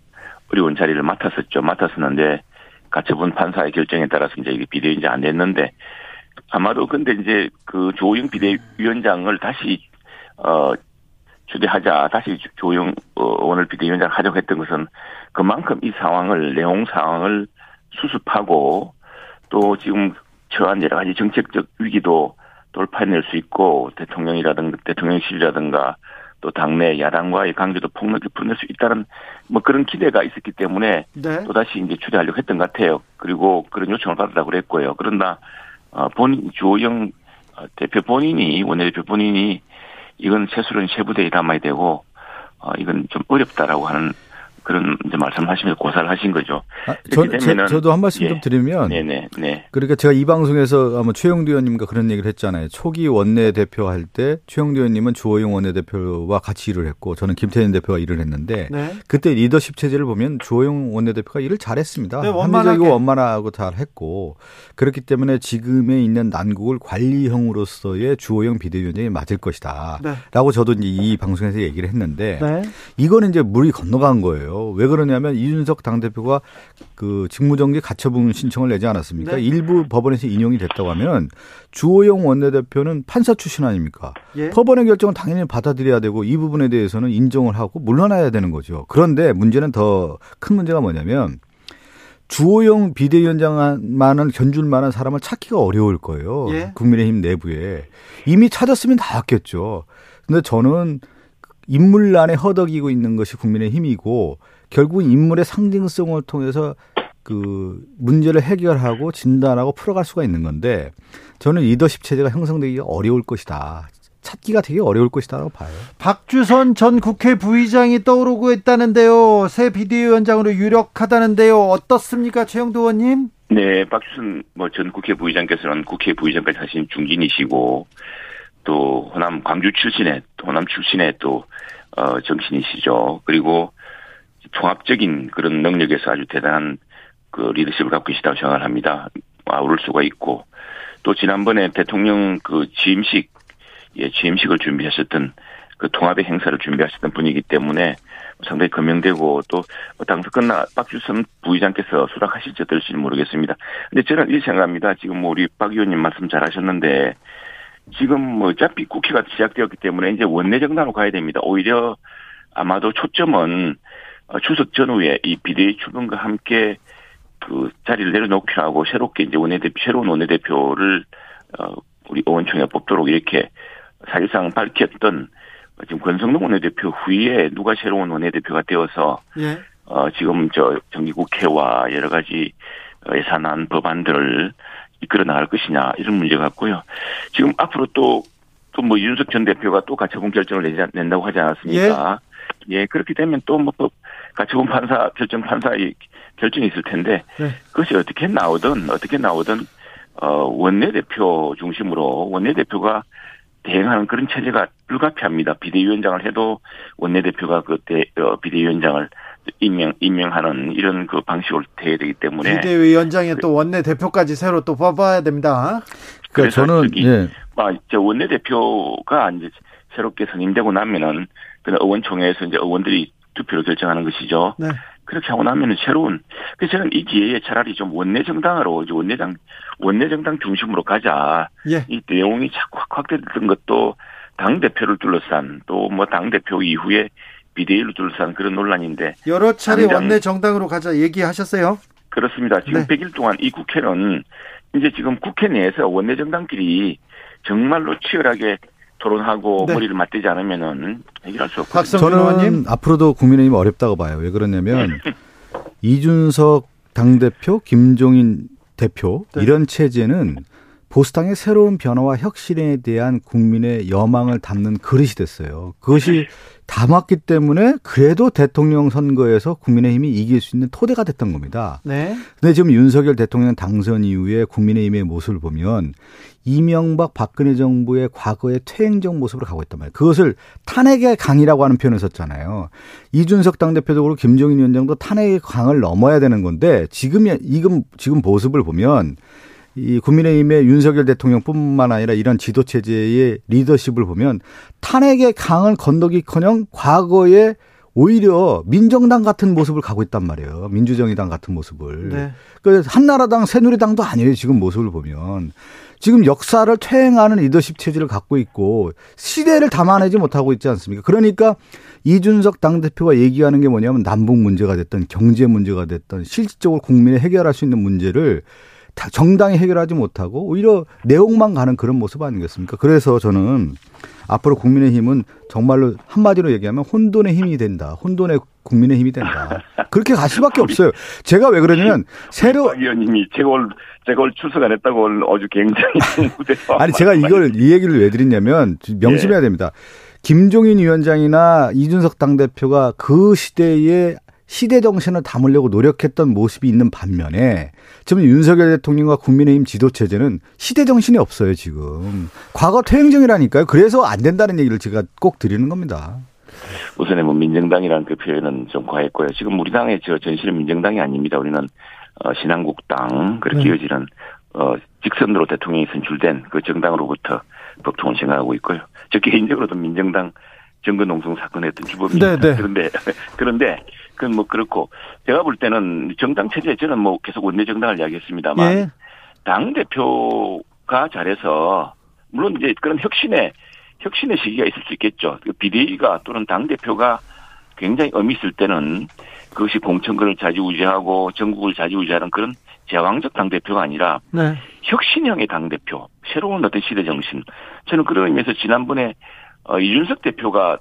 어려운 자리를 맡았었죠. 맡았었는데 가처분 판사의 결정에 따라서 이제 이게 비대위 이제 안 됐는데 아마도 근데 이제 그 조영 비대위원장을 다시 어 추대하자 다시 조영 어, 오늘 비대위원장 하자고 했던 것은 그만큼 이 상황을 내용 상황을 수습하고 또 지금 처한 여러 가지 정책적 위기도 돌파해낼 수 있고 대통령이라든가 대통령실이라든가 또 당내 야당과의 관계도 폭넓게 풀어낼 수 있다는 뭐 그런 기대가 있었기 때문에 네. 또다시 이제 추대하려고 했던 것 같아요. 그리고 그런 요청을 받았다고 그랬고요. 그러나 어, 본인 조영 어, 대표 본인이 원내대표 본인이 이건 최수련 세부대에 담아야 되고 어, 이건 좀 어렵다라고 하는 그런 이제 말씀하시면서 고사를 하신 거죠. 아, 저, 저, 도 한 말씀 예. 좀 드리면, 네네, 네. 그러니까 제가 이 방송에서 아마 최영두 의원님과 그런 얘기를 했잖아요. 초기 원내 대표 할 때 최영두 의원님은 주호영 원내 대표와 같이 일을 했고 저는 김태현 대표와 일을 했는데 네. 그때 리더십 체제를 보면 주호영 원내 대표가 일을 잘했습니다. 네, 합리적이고 원만하고 잘했고 그렇기 때문에 지금에 있는 난국을 관리형으로서의 주호영 비대위원장이 맞을 것이다.라고 네. 저도 이제 이 방송에서 얘기를 했는데 네. 이거는 이제 물이 건너간 거예요. 왜 그러냐면 이준석 당대표가 그 직무정지 가처분 신청을 내지 않았습니까? 네. 일부 법원에서 인용이 됐다고 하면 주호영 원내대표는 판사 출신 아닙니까? 예. 법원의 결정은 당연히 받아들여야 되고 이 부분에 대해서는 인정을 하고 물러나야 되는 거죠. 그런데 문제는 더 큰 문제가 뭐냐면 주호영 비대위원장만은 견줄 만한 사람을 찾기가 어려울 거예요. 예. 국민의힘 내부에. 이미 찾았으면 나왔겠죠. 근데 저는 인물란에 허덕이고 있는 것이 국민의 힘이고 결국 인물의 상징성을 통해서 그 문제를 해결하고 진단하고 풀어갈 수가 있는 건데 저는 리더십 체제가 형성되기가 어려울 것이다. 찾기가 되게 어려울 것이다라고 봐요. 박주선 전 국회 부의장이 떠오르고 있다는데요. 새 비대위원장으로 유력하다는데요. 어떻습니까, 최영도 의원님? 네, 박주선 뭐 전 국회 부의장께서는 국회 부의장까지 하신 중진이시고 또 호남 광주 출신의 호남 출신의 또 어, 정신이시죠. 그리고 종합적인 그런 능력에서 아주 대단한 그 리더십을 갖고 계시다고 생각을 합니다. 아우를 수가 있고 또 지난번에 대통령 그 취임식 예 취임식을 준비하셨던 그 통합의 행사를 준비하셨던 분이기 때문에 상당히 금명되고 또 당선 끝나 박주선 부의장께서 수락하실지 어떨지는 모르겠습니다. 근데 저는 이 생각합니다. 지금 뭐 우리 박 의원님 말씀 잘하셨는데 지금 뭐 어차피 국회가 시작되었기 때문에 이제 원내 정당으로 가야 됩니다. 오히려 아마도 초점은 어, 추석 전후에 이 비대위 출범과 함께 그 자리를 내려놓기로 하고 새롭게 이제 원내대표 새로운 원내대표를 어 우리 의원총회 뽑도록 이렇게 사실상 밝혔던 지금 권성동 원내대표 후에 누가 새로운 원내대표가 되어서 예. 어 지금 저 정기국회와 여러 가지 예산안 법안들을 이끌어 나갈 것이냐 이런 문제 같고요. 지금 앞으로 또 또 뭐 윤석 전 대표가 또 가처분 결정을 내지, 낸다고 하지 않았습니까? 예, 예 그렇게 되면 또뭐 가처분 판사 결정 판사의 결정이 있을 텐데 네. 그것이 어떻게 나오든 어떻게 나오든 어 원내 대표 중심으로 원내 대표가 대행하는 그런 체제가 불가피합니다. 비대위원장을 해도 원내 대표가 그때 어, 비대위원장을 임명 임명하는 이런 그 방식으로 돼야 되기 때문에 비대위원장에 그, 또 원내 대표까지 새로 또 뽑아야 됩니다. 그래서 저는 예. 아, 저 원내 대표가 이제 새롭게 선임되고 나면은 그 의원총회에서 이제 의원들이 투표로 결정하는 것이죠. 네. 그렇게 하고 나면은 새로운 그래서 저는 이 기회에 차라리 좀 원내 정당으로 이제 원내당 원내 정당 중심으로 가자. 예. 이 내용이 자꾸 확대됐던 것도 당 대표를 둘러싼 또 뭐 당 대표 이후에 비대위를 둘러싼 그런 논란인데 여러 차례 원내 정당으로 가자 얘기하셨어요? 그렇습니다. 지금 네. 100일 동안 이 국회는 이제 지금 국회 내에서 원내 정당끼리 정말로 치열하게 토론하고 네. 머리를 맞대지 않으면은 해결할 수 없거든요. 저는 의원님. 앞으로도 국민의힘 어렵다고 봐요. 왜 그러냐면 *laughs* 이준석 당 대표, 김종인 대표 네. 이런 체제는 보수당의 새로운 변화와 혁신에 대한 국민의 여망을 담는 그릇이 됐어요. 그것이 담았기 때문에 그래도 대통령 선거에서 국민의힘이 이길 수 있는 토대가 됐던 겁니다. 네. 근데 지금 윤석열 대통령 당선 이후에 국민의힘의 모습을 보면 이명박 박근혜 정부의 과거의 퇴행적 모습으로 가고 있단 말이에요. 그것을 탄핵의 강이라고 하는 표현을 썼잖아요. 이준석 당대표도 그렇고 김종인 위원장도 탄핵의 강을 넘어야 되는 건데 지금 이금 지금 모습을 보면 이 국민의힘의 윤석열 대통령뿐만 아니라 이런 지도 체제의 리더십을 보면 탄핵의 강을 건너기커녕 과거에 오히려 민정당 같은 모습을 가고 있단 말이에요. 민주정의당 같은 모습을. 네. 그 한나라당, 새누리당도 아니에요. 지금 모습을 보면. 지금 역사를 퇴행하는 리더십 체제를 갖고 있고 시대를 담아내지 못하고 있지 않습니까? 그러니까 이준석 당대표가 얘기하는 게 뭐냐면 남북 문제가 됐던 경제 문제가 됐던 실질적으로 국민이 해결할 수 있는 문제를 정당이 해결하지 못하고 오히려 내용만 가는 그런 모습 아니겠습니까? 그래서 저는 앞으로 국민의힘은 정말로 한마디로 얘기하면 혼돈의 힘이 된다. 혼돈의 국민의 힘이 된다. 그렇게 갈 수밖에 없어요. 제가 왜 그러냐면 새로 의원님이 제가 올 제가 올 출석 안 했다고 아주 굉장히 *laughs* 아니 제가 이걸 이 얘기를 왜 드리냐면 명심해야 예. 됩니다. 김종인 위원장이나 이준석 당대표가 그 시대에 시대 정신을 담으려고 노력했던 모습이 있는 반면에 지금 윤석열 대통령과 국민의힘 지도 체제는 시대 정신이 없어요 지금 과거 퇴행정이라니까요. 그래서 안 된다는 얘기를 제가 꼭 드리는 겁니다. 우선에 뭐 민정당이라는 그 표현은 좀 과했고요. 지금 우리 당의 저 전실은 민정당이 아닙니다. 우리는 어, 신한국당 그렇게 네. 이어지는 어, 직선으로 대통령이 선출된 그 정당으로부터 법통을 생각하고 있고요. 저 개인적으로도 민정당 정근농성 사건의 어떤 주범입니다. 네, 네. 그런데 그런데 그건 뭐 그렇고 제가 볼 때는 정당 체제 저는 뭐 계속 원내 정당을 이야기했습니다만 예. 당 대표가 잘해서 물론 이제 그런 혁신의 혁신의 시기가 있을 수 있겠죠. 그 비대위가 또는 당 대표가 굉장히 의미 있을 때는 그것이 공천권을 자지우지하고 전국을 자지우지하는 그런 제왕적 당 대표가 아니라 네. 혁신형의 당 대표, 새로운 어떤 시대 정신. 저는 그런 의미에서 지난번에 어, 이준석 대표가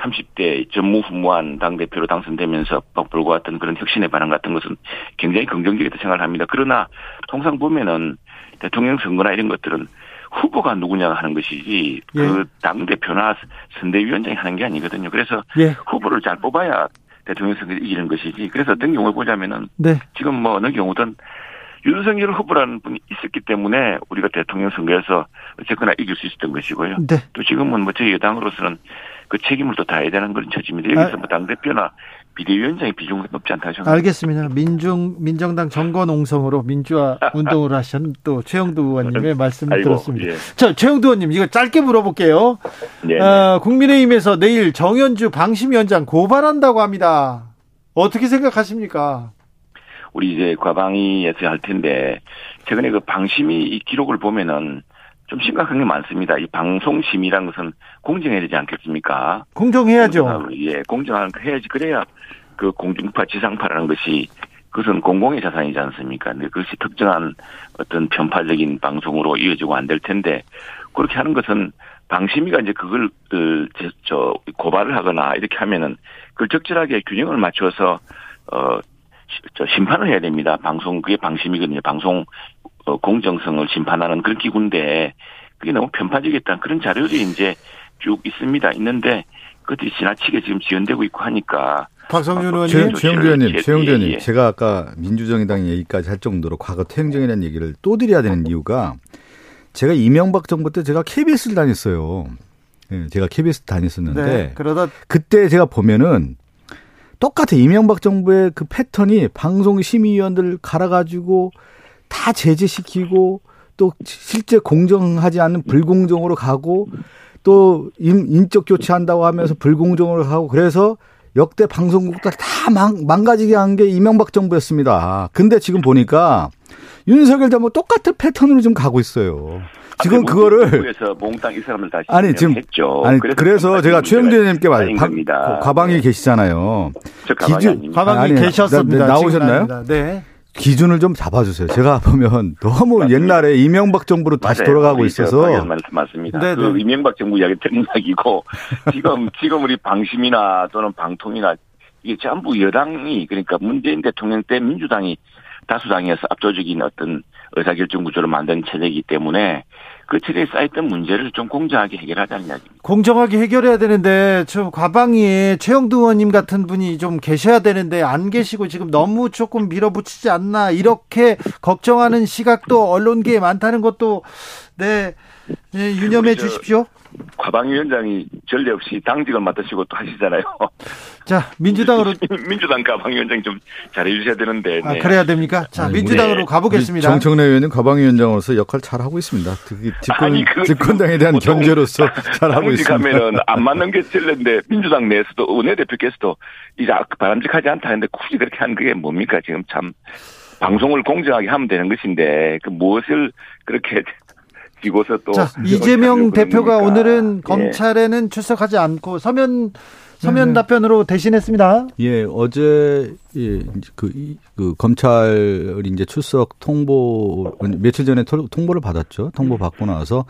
30대 전무후무한 당대표로 당선되면서 불과했던 그런 혁신의 반응 같은 것은 굉장히 긍정적이다 생각을 합니다. 그러나 통상 보면은 대통령 선거나 이런 것들은 후보가 누구냐 하는 것이지 예. 그 당대표나 선대위원장이 하는 게 아니거든요. 그래서 예. 후보를 잘 뽑아야 대통령 선거를 이기는 것이지. 그래서 어떤 경우를 보자면은 네. 지금 뭐 어느 경우든 윤석열 후보라는 분이 있었기 때문에 우리가 대통령 선거에서 어쨌거나 이길 수 있었던 것이고요. 네. 또 지금은 뭐 저희 여당으로서는 그 책임을 또 다해야 되는 그런 처지입니다. 여기서 아. 뭐 당대표나 비대위원장의 비중은 높지 않다 생각합니다. 알겠습니다. 민중, 민정당 정권 옹성으로 민주화 *laughs* 운동을 하신 또 최영두 의원님의 말씀을 아이고, 들었습니다. 예. 자, 최영두 의원님, 이거 짧게 물어볼게요. 네. 어, 국민의힘에서 내일 정현주 방심위원장 고발한다고 합니다. 어떻게 생각하십니까? 우리 이제 과방위에서 할 텐데 최근에 그 방심이 이 기록을 보면은 좀 심각한 게 많습니다. 이 방송심이란 것은 공정해야 되지 않겠습니까? 공정해야죠. 공정하, 예, 공정한 해야지 그래야 그 공중파 지상파라는 것이 그것은 공공의 자산이지 않습니까? 근데 그것이 특정한 어떤 편파적인 방송으로 이어지고 안 될 텐데 그렇게 하는 것은 방심위가 이제 그걸 그, 저 고발을 하거나 이렇게 하면은 그걸 적절하게 균형을 맞춰서 어 저 심판을 해야 됩니다. 방송 그게 방심이거든요. 방송 어, 공정성을 심판하는 그런 기구인데 그게 너무 편파적이었다 그런 자료들이 이제 쭉 있습니다. 있는데 그것이 지나치게 지금 지연되고 있고 하니까 박성준 의원님, 최영두 의원님, 최영두 의원님, 제가 아까 민주정의당 얘기까지 할 정도로 과거 태행정이라는 얘기를 또 드려야 되는 이유가 제가 이명박 정부 때 제가 KBS를 다녔어요. 네, 제가 KBS 다녔었는데 네, 그러다 그때 제가 보면은 똑같아 이명박 정부의 그 패턴이 방송 심의위원들 갈아가지고 다 제재시키고 또 실제 공정하지 않은 불공정으로 가고 또 인적 교체한다고 하면서 불공정으로 가고 그래서 역대 방송국들 다 망, 망가지게 한 게 이명박 정부였습니다. 근데 지금 보니까 윤석열 정부 똑같은 패턴으로 좀 가고 있어요. 지금 그거를 에서 몽땅 이 사람을 다시 아니 지금 했죠. 아니 그래서, 그래서 제가 최영재 의원님께 말 과방위 네. 계시잖아요. 기준 과방위 계셨습니다. 나, 나오셨나요? 네. 기준을 좀 잡아주세요. 제가 보면 *laughs* 너무 맞습니다. 옛날에 이명박 정부로 다시 맞아요. 돌아가고 있어서 맞습니다. 네, 그 네. 이명박 정부 이야기 틀린이고 *laughs* 지금 지금 우리 방심이나 또는 방통이나 이게 전부 여당이 그러니까 문재인 대통령 때 민주당이 다수당이어서 압도적인 어떤 의사결정 구조를 만든 체제이기 때문에 그 체제에 쌓였던 문제를 좀 공정하게 해결하자는 이야기입니다. 공정하게 해결해야 되는데 저 과방위에 최영두 의원님 같은 분이 좀 계셔야 되는데 안 계시고 지금 너무 조금 밀어붙이지 않나 이렇게 걱정하는 시각도 언론계에 많다는 것도 네, 네 유념해 주십시오. 과방위원장이 전례 없이 당직을 맡으시고 또 하시잖아요. *laughs* 자, 민주당으로 *laughs* 민주당 가방위원장 좀 잘해 주셔야 되는데. 아, 네. 그래야 됩니까? 자, 아니, 민주당으로 네. 가보겠습니다. 정청래 의원은 가방위원장으로서 역할 잘 하고 있습니다. 집권, 아니, 그, 집권당에 대한 견제로서 *laughs* 잘 하고 있습니다. 가면은 안 맞는 게 전례인데 민주당 내에서도 원내대표께서도 이제 바람직하지 않다 했는데 굳이 그렇게 하는 그게 뭡니까? 지금 참 방송을 공정하게 하면 되는 것인데 그 무엇을 그렇게 지고서 또 자, 이재명 대표가 오늘은 예. 검찰에는 출석하지 않고 서면 서면 네. 답변으로 대신했습니다. 예, 어제 예, 그, 그 검찰 이제 출석 통보 며칠 전에 통보를 받았죠. 통보 받고 나서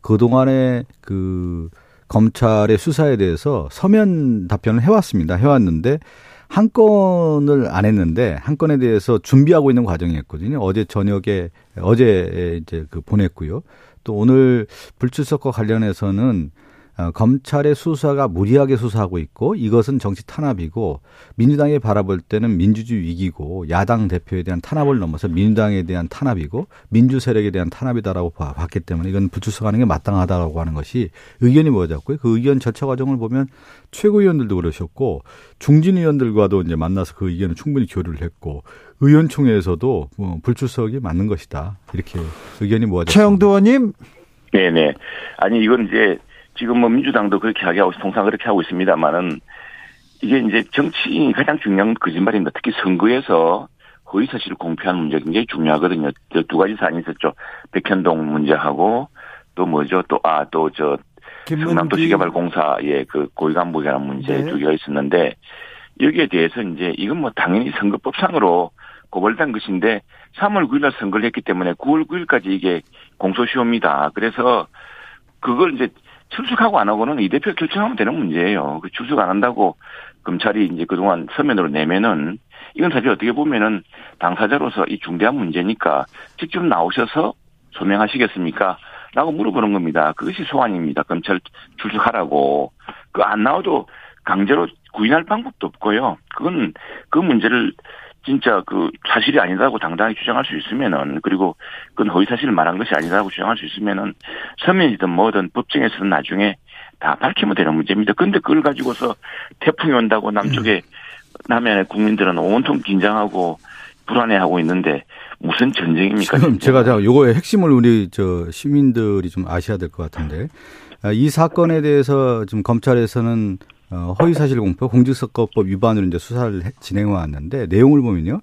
그 동안에 그 검찰의 수사에 대해서 서면 답변을 해왔습니다. 해왔는데 한 건을 안 했는데 한 건에 대해서 준비하고 있는 과정이었거든요. 어제 저녁에 어제 이제 그 보냈고요. 또 오늘 불출석과 관련해서는 어, 검찰의 수사가 무리하게 수사하고 있고 이것은 정치 탄압이고 민주당이 바라볼 때는 민주주의 위기고 야당 대표에 대한 탄압을 넘어서 민주당에 대한 탄압이고 민주 세력에 대한 탄압이다라고 봤기 때문에 이건 불출석하는 게 마땅하다라고 하는 것이 의견이 모아졌고요. 그 의견 절차 과정을 보면 최고위원들도 그러셨고 중진 의원들과도 이제 만나서 그 의견을 충분히 교류를 했고 의원총회에서도 뭐 불출석이 맞는 것이다 이렇게 의견이 모아졌습니다. 최영도 의원님. 네네. 아니 이건 이제 지금 뭐 민주당도 그렇게 하고 통상 그렇게 하고 있습니다만은 이게 이제 정치인이 가장 중요한 거짓말입니다. 특히 선거에서 허위 사실을 공표하는 문제 굉장히 중요하거든요. 두 가지 사안이 있었죠. 백현동 문제하고 또 뭐죠? 또, 아, 또 저, 성남도시개발공사 의 그 고위 간부라는 문제 네. 두 개가 있었는데 여기에 대해서 이제 이건 뭐 당연히 선거법상으로 고발된 것인데 3월 9일 날 선거를 했기 때문에 9월 9일까지 이게 공소시효입니다. 그래서 그걸 이제 출석하고 안 하고는 이 대표 결정하면 되는 문제예요. 그 출석 안 한다고 검찰이 이제 그동안 서면으로 내면은 이건 사실 어떻게 보면은 당사자로서 이 중대한 문제니까 직접 나오셔서 소명하시겠습니까? 라고 물어보는 겁니다. 그것이 소환입니다. 검찰 출석하라고. 그 안 나와도 강제로 구인할 방법도 없고요. 그건 그 문제를 진짜 그 사실이 아니다고 당당히 주장할 수 있으면은 그리고 그건 허위 사실을 말한 것이 아니다고 주장할 수 있으면은 서면이든 뭐든 법정에서는 나중에 다 밝히면 되는 문제입니다. 근데 그걸 가지고서 태풍이 온다고 남쪽에 남해안의 국민들은 온통 긴장하고 불안해하고 있는데 무슨 전쟁입니까? 지금 제가 자 요거의 핵심을 우리 저 시민들이 좀 아셔야 될 것 같은데 아, 이 사건에 대해서 지금 검찰에서는 어, 허위사실 공표, 공직선거법 위반으로 이제 수사를 진행해 왔는데 내용을 보면요.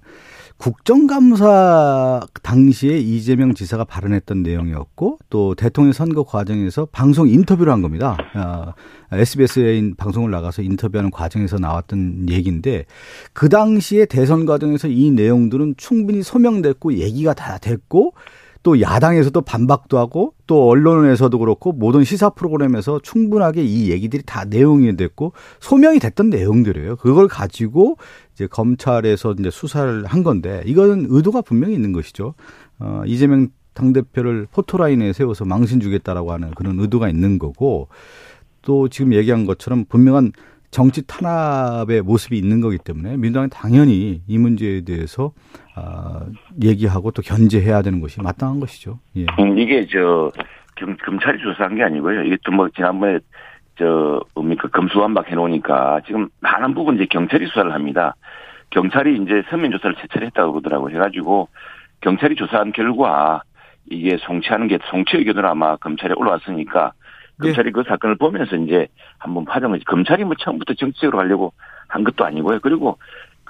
국정감사 당시에 이재명 지사가 발언했던 내용이었고 또 대통령 선거 과정에서 방송 인터뷰를 한 겁니다. 어, SBS에 방송을 나가서 인터뷰하는 과정에서 나왔던 얘기인데 그 당시에 대선 과정에서 이 내용들은 충분히 소명됐고 얘기가 다 됐고 또 야당에서도 반박도 하고 또 언론에서도 그렇고 모든 시사 프로그램에서 충분하게 이 얘기들이 다 내용이 됐고 소명이 됐던 내용들이에요. 그걸 가지고 이제 검찰에서 이제 수사를 한 건데 이거는 의도가 분명히 있는 것이죠. 어, 이재명 당대표를 포토라인에 세워서 망신 주겠다라고 하는 그런 의도가 있는 거고 또 지금 얘기한 것처럼 분명한 정치 탄압의 모습이 있는 거기 때문에 민주당이 당연히 이 문제에 대해서 아, 얘기하고 또 견제해야 되는 것이 마땅한 것이죠. 예. 음, 이게 저 경, 검찰이 조사한 게 아니고요. 이게 또뭐 지난번에 저 뭡니까 검수완박 해놓으니까 지금 많은 부분 이제 경찰이 수사를 합니다. 경찰이 이제 서면 조사를 제철 했다고 그러더라고 해가지고 경찰이 조사한 결과 이게 송치하는 게 송치 의견으로 아마 검찰에 올라왔으니까 검찰이 네. 그 사건을 보면서 이제 한번 파정을 검찰이 뭐 처음부터 정치적으로 하려고 한 것도 아니고요. 그리고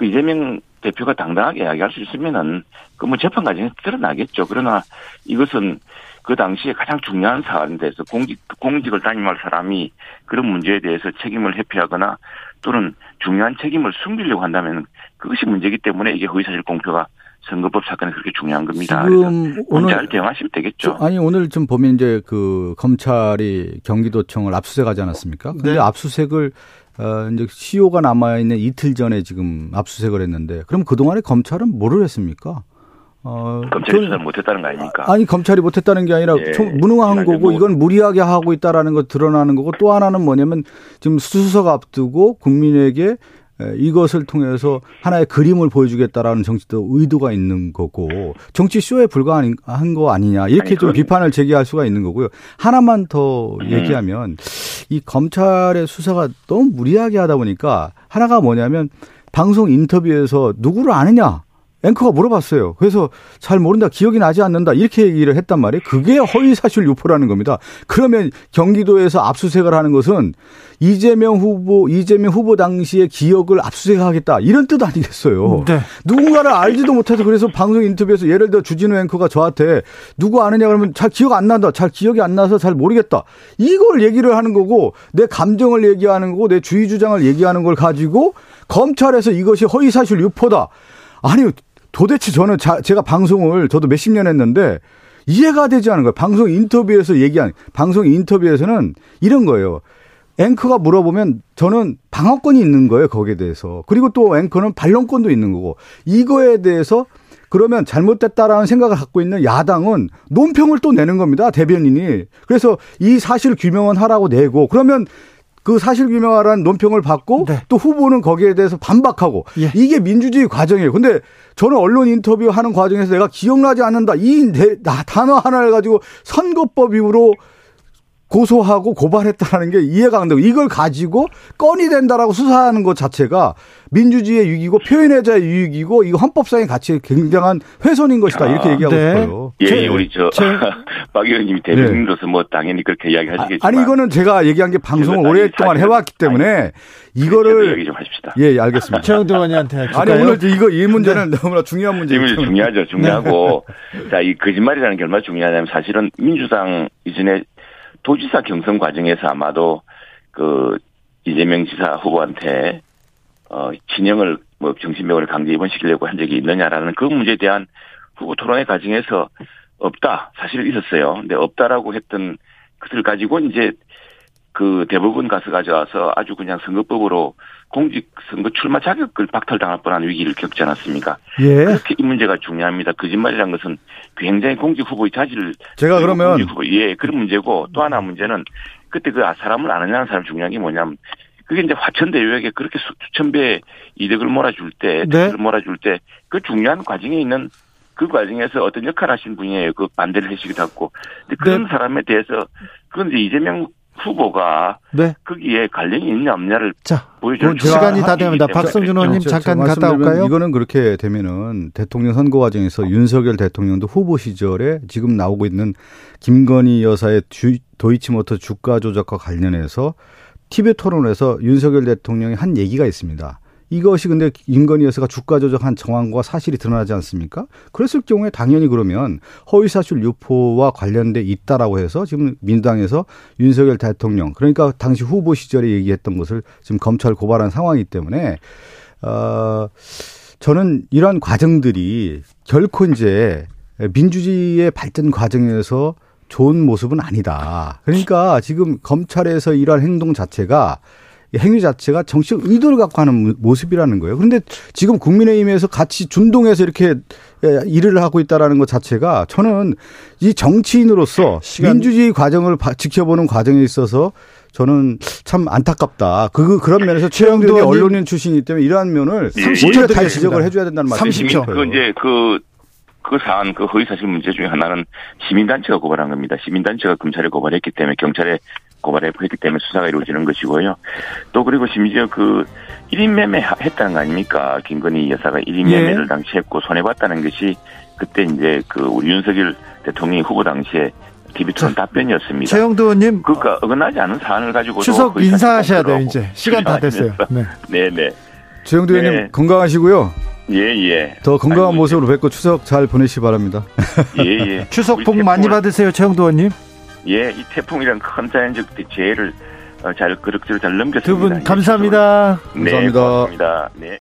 그 이재명 대표가 당당하게 이야기할 수 있으면은 그 뭐 재판 과정에서 드러나겠죠. 그러나 이것은 그 당시에 가장 중요한 사안에 대해서 공직 공직을 담임할 사람이 그런 문제에 대해서 책임을 회피하거나 또는 중요한 책임을 숨기려고 한다면 그것이 문제이기 때문에 이게 허위사실 공표가 선거법 사건이 그렇게 중요한 겁니다. 지금 오늘 잘 대응하시면 되겠죠. 아니 오늘 좀 보면 이제 그 검찰이 경기도청을 압수수색하지 않았습니까? 근데 네. 압수수색을 어 이제 시효가 남아 있는 이틀 전에 지금 압수수색을 했는데 그럼 그 동안에 검찰은 뭐를 했습니까? 어, 검찰이 수사를 못했다는 거 아닙니까? 아니 검찰이 못했다는 게 아니라 예, 무능한 거고 뭐. 이건 무리하게 하고 있다라는 거 드러나는 거고 또 하나는 뭐냐면 지금 수석 앞두고 국민에게 이것을 통해서 하나의 그림을 보여주겠다라는 정치도 의도가 있는 거고 정치 쇼에 불과한 거 아니냐 이렇게 아니, 좀 비판을 제기할 수가 있는 거고요. 하나만 더 음. 얘기하면 이 검찰의 수사가 너무 무리하게 하다 보니까 하나가 뭐냐면 방송 인터뷰에서 누구를 아느냐 앵커가 물어봤어요. 그래서 잘 모른다, 기억이 나지 않는다 이렇게 얘기를 했단 말이에요. 그게 허위 사실 유포라는 겁니다. 그러면 경기도에서 압수수색을 하는 것은 이재명 후보, 이재명 후보 당시의 기억을 압수수색하겠다 이런 뜻 아니겠어요. 네. 누군가를 알지도 못해서 그래서 방송 인터뷰에서 예를 들어 주진우 앵커가 저한테 누구 아느냐 그러면 잘 기억 안 난다, 잘 기억이 안 나서 잘 모르겠다 이걸 얘기를 하는 거고 내 감정을 얘기하는 거고 내 주의 주장을 얘기하는 걸 가지고 검찰에서 이것이 허위 사실 유포다. 아니 도대체 저는 자, 제가 방송을 저도 몇십 년 했는데 이해가 되지 않은 거예요. 방송 인터뷰에서 얘기한 방송 인터뷰에서는 이런 거예요. 앵커가 물어보면 저는 방어권이 있는 거예요. 거기에 대해서. 그리고 또 앵커는 반론권도 있는 거고 이거에 대해서 그러면 잘못됐다라는 생각을 갖고 있는 야당은 논평을 또 내는 겁니다. 대변인이. 그래서 이 사실 규명은 하라고 내고 그러면 그 사실 규명하라는 논평을 받고 네. 또 후보는 거기에 대해서 반박하고 예. 이게 민주주의 과정이에요. 근데 저는 언론 인터뷰 하는 과정에서 내가 기억나지 않는다 이 단어 하나를 가지고 선거법 이후로 고소하고 고발했다는 게 이해가 안 되고 이걸 가지고 건이 된다라고 수사하는 것 자체가 민주주의의 유익이고 표현의 자의 유익이고 이거 헌법상의 가치에 굉장한 훼손인 것이다 이렇게 아, 얘기하고 네. 싶어요. 예, 제, 우리 저 *laughs* 박 의원님이 대변인으로서 네. 뭐 당연히 그렇게 이야기하시겠지만 아니 이거는 제가 얘기한 게 방송을 오랫동안 해왔기 때문에 아니, 이거를 얘기 좀 하십시다. 예, 예 알겠습니다. 최영도 의원한테 아니 오늘 이거 이 문제는 네. 너무나 중요한 문제죠. 이 문제 중요하죠. 중요하고 네. 자이 거짓말이라는 게 얼마나 중요하냐면 사실은 민주당 이전에 도지사 경선 과정에서 아마도 그 이재명 지사 후보한테 어 진영을 뭐 정신병원을 강제 입원시키려고 한 적이 있느냐라는 그 문제에 대한 후보 토론회 과정에서 없다 사실 있었어요. 근데 없다라고 했던 것을 가지고 이제 그 대법원 가서 가져와서 아주 그냥 선거법으로 공직 선거 출마 자격을 박탈당할 뻔한 위기를 겪지 않았습니까? 예. 그렇게 이 문제가 중요합니다. 거짓말이라는 것은 굉장히 공직 후보의 자질을 제가 그러면 후보, 예 그런 문제고 또 하나 문제는 그때 그 사람을 아느냐는 사람 중요한 게 뭐냐면 그게 이제 화천대유에게 그렇게 수천 배 이득을 몰아줄 때, 네. 몰아줄 때 그 중요한 과정에 있는 그 과정에서 어떤 역할 하신 분이에요. 그 반대를 해주기도 하고. 근데 그런 네. 사람에 대해서 그건 이제 이재명 후보가 네. 거기에 관련이 있냐 없냐를 자, 보여줄 시간이 다 됩니다. 박성준 의원님 잠깐 갔다 올까요? 이거는 그렇게 되면은 대통령 선거 과정에서 윤석열 대통령도 후보 시절에 지금 나오고 있는 김건희 여사의 주, 도이치모터 주가 조작과 관련해서 TV 토론에서 윤석열 대통령이 한 얘기가 있습니다. 이것이 근데 여사가 주가 조작한 정황과 사실이 드러나지 않습니까? 그랬을 경우에 당연히 그러면 허위사실 유포와 관련돼 있다라고 해서 지금 민주당에서 윤석열 대통령 그러니까 당시 후보 시절에 얘기했던 것을 지금 검찰 고발한 상황이기 때문에 어 저는 이러한 과정들이 결코 이제 민주주의의 발전 과정에서 좋은 모습은 아니다. 그러니까 지금 검찰에서 이러한 행동 자체가 행위 자체가 정치적 의도를 갖고 하는 모습이라는 거예요. 그런데 지금 국민의힘에서 같이 준동해서 이렇게 예, 일을 하고 있다라는 것 자체가 저는 이 정치인으로서 민주주의 과정을 지켜보는 과정에 있어서 저는 참 안타깝다. 그 그런 면에서 최영도 의원이 언론인 출신이기 때문에 이러한 면을 예. 30초 다 지적을 해줘야 된다는 말씀이죠. 30초. 그 이제 그, 그 사안, 그 허위사실 문제 중에 하나는 시민단체가 고발한 겁니다. 시민단체가 검찰에 고발했기 때문에 경찰에 고발했기 때문에 수사가 이루어지는 것이고요. 또 그리고 심지어 그 1인 매매 했다는 거 아닙니까? 김건희 여사가 1인 예. 매매를 당시 했고 손해봤다는 것이 그때 이제 그 우리 윤석열 대통령이 후보 당시에 TV토론 답변이었습니다. 최영도 의원님. 그러니까 어긋나지 않은 사안을 가지고 추석 인사하셔야 돼요, 이제. 시간 다 됐어요. 네. *laughs* 네네. 최영도 의원님 네. 건강하시고요. 예, 예. 더 건강한 아이고, 모습으로 뵙고 추석 잘 보내시기 바랍니다. 예, 예. *laughs* 추석 복 많이 받으세요, 최영도 의원님. 예, 이 태풍이란 큰 자연적 재해를 어, 잘 그럭저럭 잘 넘겼습니다. 두 분 감사합니다. 네, 감사합니다. 고맙습니다. 네.